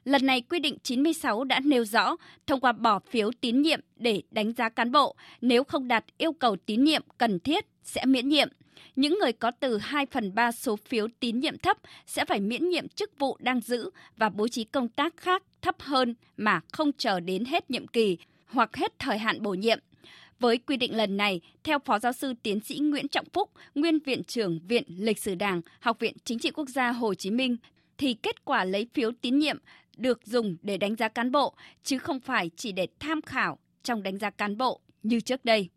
Lần này quy định 96 đã nêu rõ thông qua bỏ phiếu tín nhiệm để đánh giá cán bộ, nếu không đạt yêu cầu tín nhiệm cần thiết sẽ miễn nhiệm. Những người có từ 2 phần 3 số phiếu tín nhiệm thấp sẽ phải miễn nhiệm chức vụ đang giữ và bố trí công tác khác thấp hơn mà không chờ đến hết nhiệm kỳ hoặc hết thời hạn bổ nhiệm. Với quy định lần này, theo Phó Giáo sư Tiến sĩ Nguyễn Trọng Phúc, Nguyên Viện trưởng Viện Lịch sử Đảng, Học viện Chính trị Quốc gia Hồ Chí Minh, thì kết quả lấy phiếu tín nhiệm được dùng để đánh giá cán bộ, chứ không phải chỉ để tham khảo trong đánh giá cán bộ như trước đây.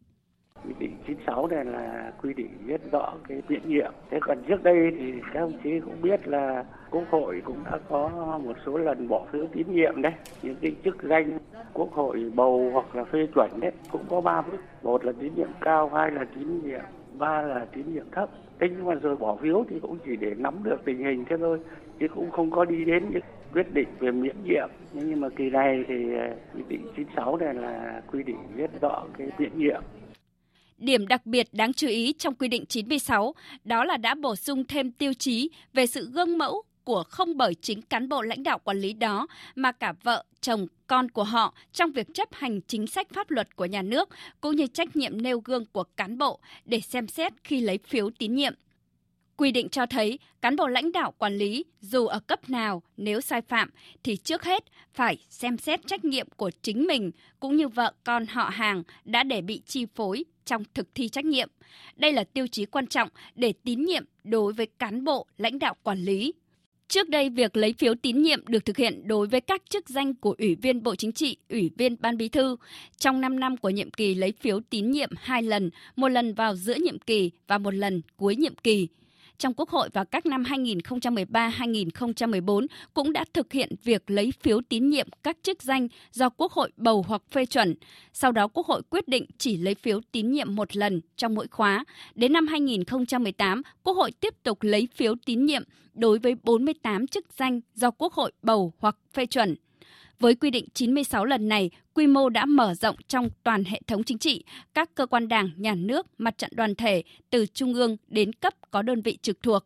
Quy định 96 này là quy định rất rõ cái miễn nhiệm. Thế còn trước đây thì các ông chí cũng biết là Quốc hội cũng đã có một số lần bỏ phiếu tín nhiệm đấy. Những cái chức danh Quốc hội bầu hoặc là phê chuẩn đấy cũng có ba bước. Một là tín nhiệm cao, hai là tín nhiệm, ba là tín nhiệm thấp. Thế nhưng mà rồi bỏ phiếu thì cũng chỉ để nắm được tình hình thế thôi. Chứ cũng không có đi đến những quyết định về miễn nhiệm. Nhưng mà kỳ này thì à, quy định 96 này là quy định rất rõ cái miễn nhiệm. Điểm đặc biệt đáng chú ý trong quy định 96 đó là đã bổ sung thêm tiêu chí về sự gương mẫu của không bởi chính cán bộ lãnh đạo quản lý đó mà cả vợ, chồng, con của họ trong việc chấp hành chính sách pháp luật của nhà nước cũng như trách nhiệm nêu gương của cán bộ để xem xét khi lấy phiếu tín nhiệm. Quy định cho thấy cán bộ lãnh đạo quản lý dù ở cấp nào nếu sai phạm thì trước hết phải xem xét trách nhiệm của chính mình cũng như vợ con họ hàng đã để bị chi phối trong thực thi trách nhiệm. Đây là tiêu chí quan trọng để tín nhiệm đối với cán bộ lãnh đạo quản lý. Trước đây, việc lấy phiếu tín nhiệm được thực hiện đối với các chức danh của Ủy viên Bộ Chính trị, Ủy viên Ban Bí thư. Trong 5 năm của nhiệm kỳ lấy phiếu tín nhiệm hai lần, một lần vào giữa nhiệm kỳ và một lần cuối nhiệm kỳ trong Quốc hội vào các năm 2013-2014 cũng đã thực hiện việc lấy phiếu tín nhiệm các chức danh do Quốc hội bầu hoặc phê chuẩn. Sau đó Quốc hội quyết định chỉ lấy phiếu tín nhiệm một lần trong mỗi khóa. Đến năm 2018, Quốc hội tiếp tục lấy phiếu tín nhiệm đối với 48 chức danh do Quốc hội bầu hoặc phê chuẩn. Với quy định 96 lần này, quy mô đã mở rộng trong toàn hệ thống chính trị, các cơ quan đảng, nhà nước, mặt trận đoàn thể từ trung ương đến cấp có đơn vị trực thuộc.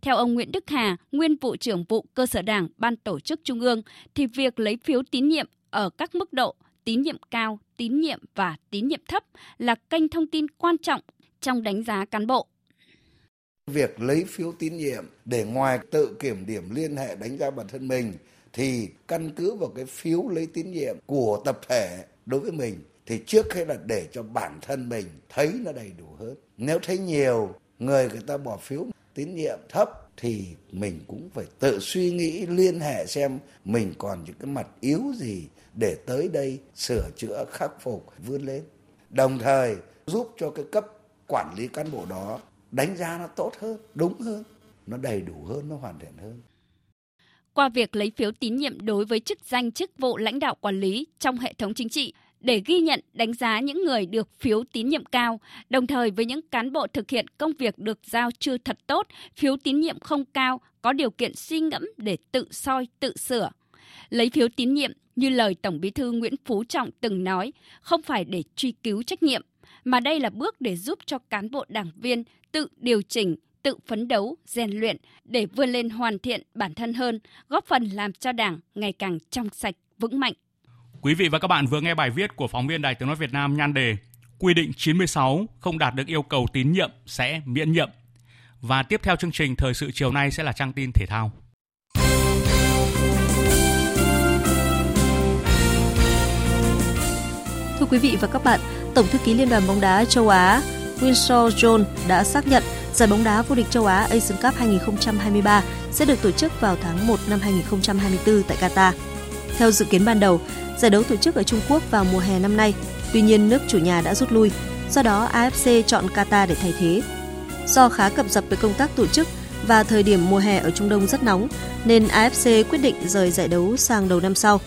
Theo ông Nguyễn Đức Hà, nguyên vụ trưởng vụ cơ sở đảng, ban tổ chức trung ương, thì việc lấy phiếu tín nhiệm ở các mức độ tín nhiệm cao, tín nhiệm và tín nhiệm thấp là kênh thông tin quan trọng trong đánh giá cán bộ. Việc lấy phiếu tín nhiệm để ngoài tự kiểm điểm liên hệ đánh giá bản thân mình thì căn cứ vào cái phiếu lấy tín nhiệm của tập thể đối với mình, thì trước hết là để cho bản thân mình thấy nó đầy đủ hơn. Nếu thấy nhiều người người ta bỏ phiếu tín nhiệm thấp, thì mình cũng phải tự suy nghĩ, liên hệ xem mình còn những cái mặt yếu gì để tới đây sửa chữa, khắc phục, vươn lên đồng thời giúp cho cái cấp quản lý cán bộ đó đánh giá nó tốt hơn, đúng hơn, nó đầy đủ hơn, nó hoàn thiện hơn qua việc lấy phiếu tín nhiệm đối với chức danh chức vụ lãnh đạo quản lý trong hệ thống chính trị để ghi nhận đánh giá những người được phiếu tín nhiệm cao, đồng thời với những cán bộ thực hiện công việc được giao chưa thật tốt, phiếu tín nhiệm không cao, có điều kiện suy ngẫm để tự soi, tự sửa. Lấy phiếu tín nhiệm như lời Tổng Bí thư Nguyễn Phú Trọng từng nói, không phải để truy cứu trách nhiệm, mà đây là bước để giúp cho cán bộ đảng viên tự điều chỉnh, tự phấn đấu, rèn luyện để vươn lên hoàn thiện bản thân hơn, góp phần làm cho Đảng ngày càng trong sạch, vững mạnh. Quý vị và các bạn vừa nghe bài viết của phóng viên Đài Tiếng nói Việt Nam nhan đề Quy định 96 không đạt được yêu cầu tín nhiệm sẽ miễn nhiệm. Và tiếp theo chương trình thời sự chiều nay sẽ là trang tin thể thao. Thưa quý vị và các bạn, Tổng thư ký Liên đoàn bóng đá châu Á Winsor John đã xác nhận giải bóng đá vô địch châu Á Asian Cup 2023 sẽ được tổ chức vào tháng 1 năm 2024 tại Qatar. Theo dự kiến ban đầu, giải đấu tổ chức ở Trung Quốc vào mùa hè năm nay, tuy nhiên nước chủ nhà đã rút lui, do đó AFC chọn Qatar để thay thế. Do khá cập dập với công tác tổ chức và thời điểm mùa hè ở Trung Đông rất nóng, nên AFC quyết định rời giải đấu sang đầu năm sau.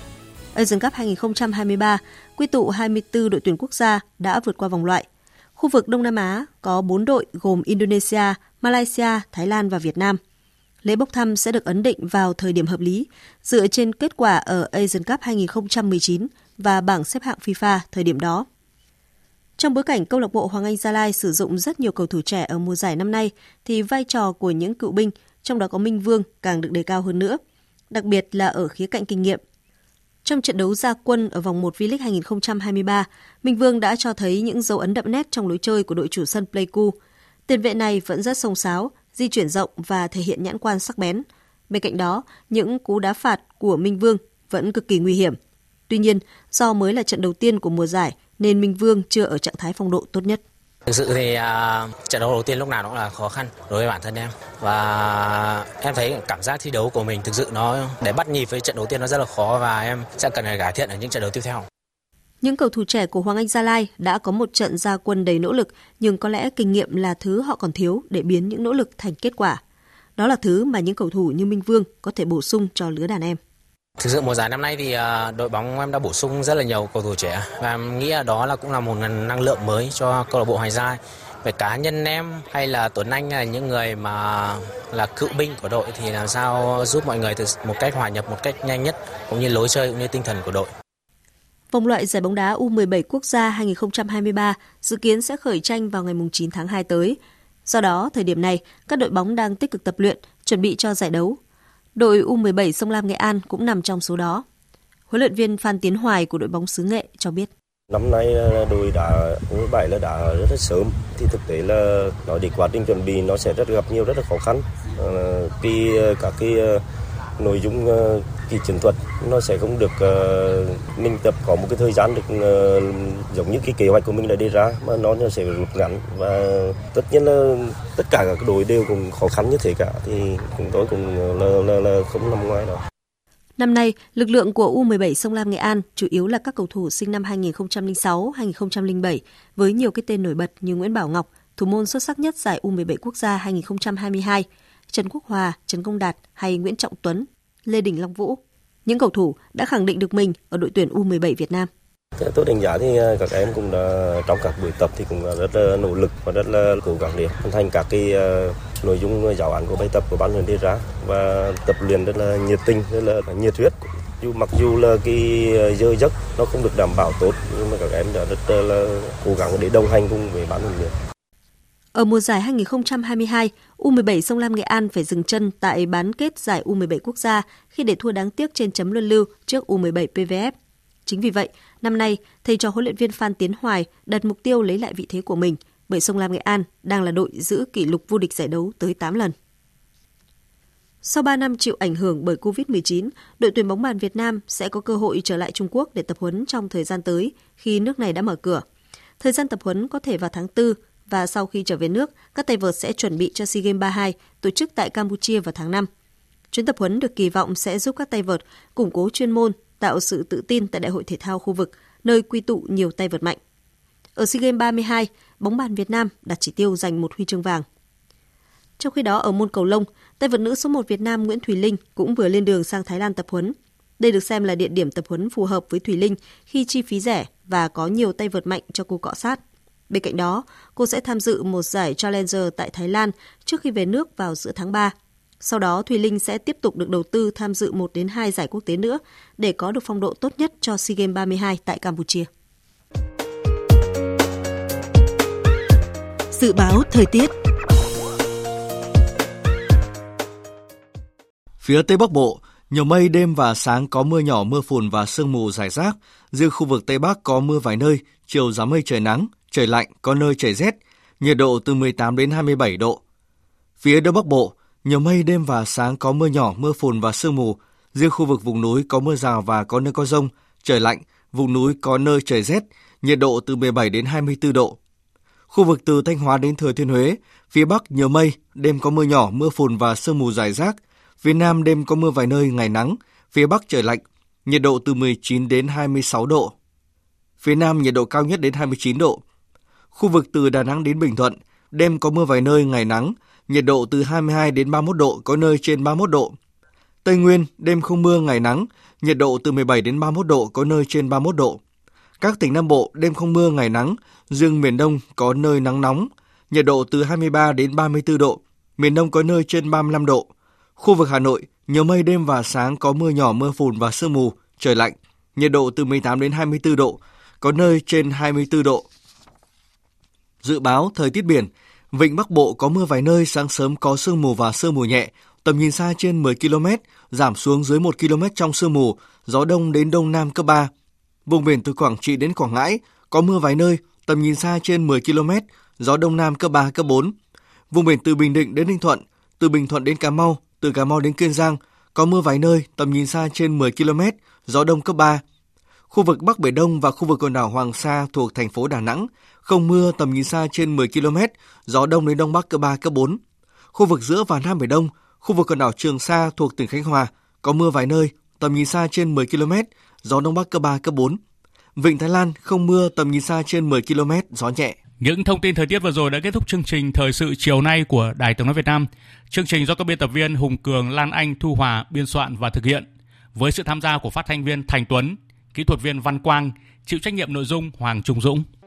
Asian Cup 2023 quy tụ 24 đội tuyển quốc gia đã vượt qua vòng loại. Khu vực Đông Nam Á có 4 đội gồm Indonesia, Malaysia, Thái Lan và Việt Nam. Lễ bốc thăm sẽ được ấn định vào thời điểm hợp lý, dựa trên kết quả ở Asian Cup 2019 và bảng xếp hạng FIFA thời điểm đó. Trong bối cảnh câu lạc bộ Hoàng Anh Gia Lai sử dụng rất nhiều cầu thủ trẻ ở mùa giải năm nay, thì vai trò của những cựu binh, trong đó có Minh Vương, càng được đề cao hơn nữa, đặc biệt là ở khía cạnh kinh nghiệm. Trong trận đấu gia quân ở vòng 1 V-League 2023, Minh Vương đã cho thấy những dấu ấn đậm nét trong lối chơi của đội chủ sân Pleiku. Tiền vệ này vẫn rất sông sáo, di chuyển rộng và thể hiện nhãn quan sắc bén. Bên cạnh đó, những cú đá phạt của Minh Vương vẫn cực kỳ nguy hiểm. Tuy nhiên, do mới là trận đầu tiên của mùa giải nên Minh Vương chưa ở trạng thái phong độ tốt nhất. Thực sự thì uh, trận đấu đầu tiên lúc nào cũng là khó khăn đối với bản thân em và em thấy cảm giác thi đấu của mình thực sự nó để bắt nhịp với trận đầu tiên nó rất là khó và em sẽ cần phải cải thiện ở những trận đấu tiếp theo. Những cầu thủ trẻ của Hoàng Anh Gia Lai đã có một trận gia quân đầy nỗ lực nhưng có lẽ kinh nghiệm là thứ họ còn thiếu để biến những nỗ lực thành kết quả. Đó là thứ mà những cầu thủ như Minh Vương có thể bổ sung cho lứa đàn em. Thực sự mùa giải năm nay thì à, đội bóng em đã bổ sung rất là nhiều cầu thủ trẻ và em nghĩ là đó là cũng là một năng lượng mới cho câu lạc bộ Hoài Gia. Về cá nhân em hay là Tuấn Anh là những người mà là cựu binh của đội thì làm sao giúp mọi người từ một cách hòa nhập một cách nhanh nhất cũng như lối chơi cũng như tinh thần của đội. Vòng loại giải bóng đá U17 quốc gia 2023 dự kiến sẽ khởi tranh vào ngày 9 tháng 2 tới. Do đó, thời điểm này, các đội bóng đang tích cực tập luyện, chuẩn bị cho giải đấu Đội U17 Sông Lam Nghệ An cũng nằm trong số đó. Huấn luyện viên Phan Tiến Hoài của đội bóng xứ Nghệ cho biết. Năm nay đội đã U17 là đã rất là sớm thì thực tế là nói để quá trình chuẩn bị nó sẽ rất gặp nhiều, rất là khó khăn. Ờ, vì khi các cái ờ, nội dung uh, kỹ chiến thuật nó sẽ không được uh, mình tập có một cái thời gian được uh, giống như cái kế hoạch của mình đã đề ra mà nó sẽ rút ngắn và tất nhiên là tất cả các đội đều cũng khó khăn như thế cả thì chúng tôi cũng là, là, là không nằm ngoài đó. Năm nay, lực lượng của U17 Sông Lam Nghệ An chủ yếu là các cầu thủ sinh năm 2006, 2007 với nhiều cái tên nổi bật như Nguyễn Bảo Ngọc, thủ môn xuất sắc nhất giải U17 quốc gia 2022, Trần Quốc Hòa, Trần Công Đạt hay Nguyễn Trọng Tuấn, Lê Đình Long Vũ. Những cầu thủ đã khẳng định được mình ở đội tuyển U17 Việt Nam. Dạ, tôi đánh giá thì ờ, các em cũng đã, trong các buổi tập thì cũng rất là nỗ lực và rất là cố gắng để hoàn thành các cái ờ, nội dung ờ, giáo án của bài tập của ban huấn luyện ra và tập luyện rất là nhiệt tình, rất là nhiệt huyết. Dù mặc dù là cái à, giờ giấc nó không được đảm bảo tốt nhưng mà các em đã rất là cố gắng để đồng hành cùng với ban huấn luyện. Ở mùa giải 2022, U17 Sông Lam Nghệ An phải dừng chân tại bán kết giải U17 quốc gia khi để thua đáng tiếc trên chấm luân lưu trước U17 PVF. Chính vì vậy, năm nay, thầy trò huấn luyện viên Phan Tiến Hoài đặt mục tiêu lấy lại vị thế của mình, bởi Sông Lam Nghệ An đang là đội giữ kỷ lục vô địch giải đấu tới 8 lần. Sau 3 năm chịu ảnh hưởng bởi Covid-19, đội tuyển bóng bàn Việt Nam sẽ có cơ hội trở lại Trung Quốc để tập huấn trong thời gian tới khi nước này đã mở cửa. Thời gian tập huấn có thể vào tháng 4 và sau khi trở về nước, các tay vợt sẽ chuẩn bị cho SEA Games 32 tổ chức tại Campuchia vào tháng 5. Chuyến tập huấn được kỳ vọng sẽ giúp các tay vợt củng cố chuyên môn, tạo sự tự tin tại Đại hội thể thao khu vực, nơi quy tụ nhiều tay vợt mạnh. Ở SEA Games 32, bóng bàn Việt Nam đặt chỉ tiêu giành một huy chương vàng. Trong khi đó ở môn cầu lông, tay vợt nữ số 1 Việt Nam Nguyễn Thùy Linh cũng vừa lên đường sang Thái Lan tập huấn. Đây được xem là địa điểm tập huấn phù hợp với Thùy Linh khi chi phí rẻ và có nhiều tay vợt mạnh cho cô cọ sát. Bên cạnh đó, cô sẽ tham dự một giải Challenger tại Thái Lan trước khi về nước vào giữa tháng 3. Sau đó, Thùy Linh sẽ tiếp tục được đầu tư tham dự 1 đến 2 giải quốc tế nữa để có được phong độ tốt nhất cho SEA Games 32 tại Campuchia. Dự báo thời tiết Phía Tây Bắc Bộ, nhiều mây đêm và sáng có mưa nhỏ, mưa phùn và sương mù rải rác. Riêng khu vực Tây Bắc có mưa vài nơi, chiều giảm mây trời nắng, trời lạnh, có nơi trời rét, nhiệt độ từ 18 đến 27 độ. Phía Đông Bắc Bộ, nhiều mây đêm và sáng có mưa nhỏ, mưa phùn và sương mù. Riêng khu vực vùng núi có mưa rào và có nơi có rông, trời lạnh, vùng núi có nơi trời rét, nhiệt độ từ 17 đến 24 độ. Khu vực từ Thanh Hóa đến Thừa Thiên Huế, phía Bắc nhiều mây, đêm có mưa nhỏ, mưa phùn và sương mù rải rác. Phía Nam đêm có mưa vài nơi, ngày nắng, phía Bắc trời lạnh, nhiệt độ từ 19 đến 26 độ. Phía Nam nhiệt độ cao nhất đến 29 độ. Khu vực từ Đà Nẵng đến Bình Thuận, đêm có mưa vài nơi, ngày nắng, nhiệt độ từ 22 đến 31 độ, có nơi trên 31 độ. Tây Nguyên, đêm không mưa, ngày nắng, nhiệt độ từ 17 đến 31 độ, có nơi trên 31 độ. Các tỉnh Nam Bộ đêm không mưa ngày nắng, riêng miền Đông có nơi nắng nóng, nhiệt độ từ 23 đến 34 độ, miền Đông có nơi trên 35 độ. Khu vực Hà Nội, nhiều mây đêm và sáng có mưa nhỏ mưa phùn và sương mù, trời lạnh, nhiệt độ từ 18 đến 24 độ, có nơi trên 24 độ. Dự báo thời tiết biển, Vịnh Bắc Bộ có mưa vài nơi, sáng sớm có sương mù và sương mù nhẹ, tầm nhìn xa trên 10 km, giảm xuống dưới 1 km trong sương mù, gió đông đến đông nam cấp 3. Vùng biển từ Quảng Trị đến Quảng Ngãi có mưa vài nơi, tầm nhìn xa trên 10 km, gió đông nam cấp 3, cấp 4. Vùng biển từ Bình Định đến Ninh Thuận, từ Bình Thuận đến Cà Mau, từ Cà Mau đến Kiên Giang có mưa vài nơi, tầm nhìn xa trên 10 km, gió đông cấp 3. Khu vực Bắc Biển Đông và khu vực quần đảo Hoàng Sa thuộc thành phố Đà Nẵng không mưa, tầm nhìn xa trên 10 km, gió đông đến đông bắc cấp 3, cấp 4. Khu vực giữa và Nam Biển Đông, khu vực quần đảo Trường Sa thuộc tỉnh Khánh Hòa có mưa vài nơi, tầm nhìn xa trên 10 km, gió đông bắc cấp 3, cấp 4. Vịnh Thái Lan không mưa, tầm nhìn xa trên 10 km, gió nhẹ. Những thông tin thời tiết vừa rồi đã kết thúc chương trình thời sự chiều nay của Đài Tiếng nói Việt Nam. Chương trình do các biên tập viên Hùng Cường, Lan Anh, Thu Hòa biên soạn và thực hiện với sự tham gia của phát thanh viên Thành Tuấn, kỹ thuật viên Văn Quang, chịu trách nhiệm nội dung Hoàng Trung Dũng.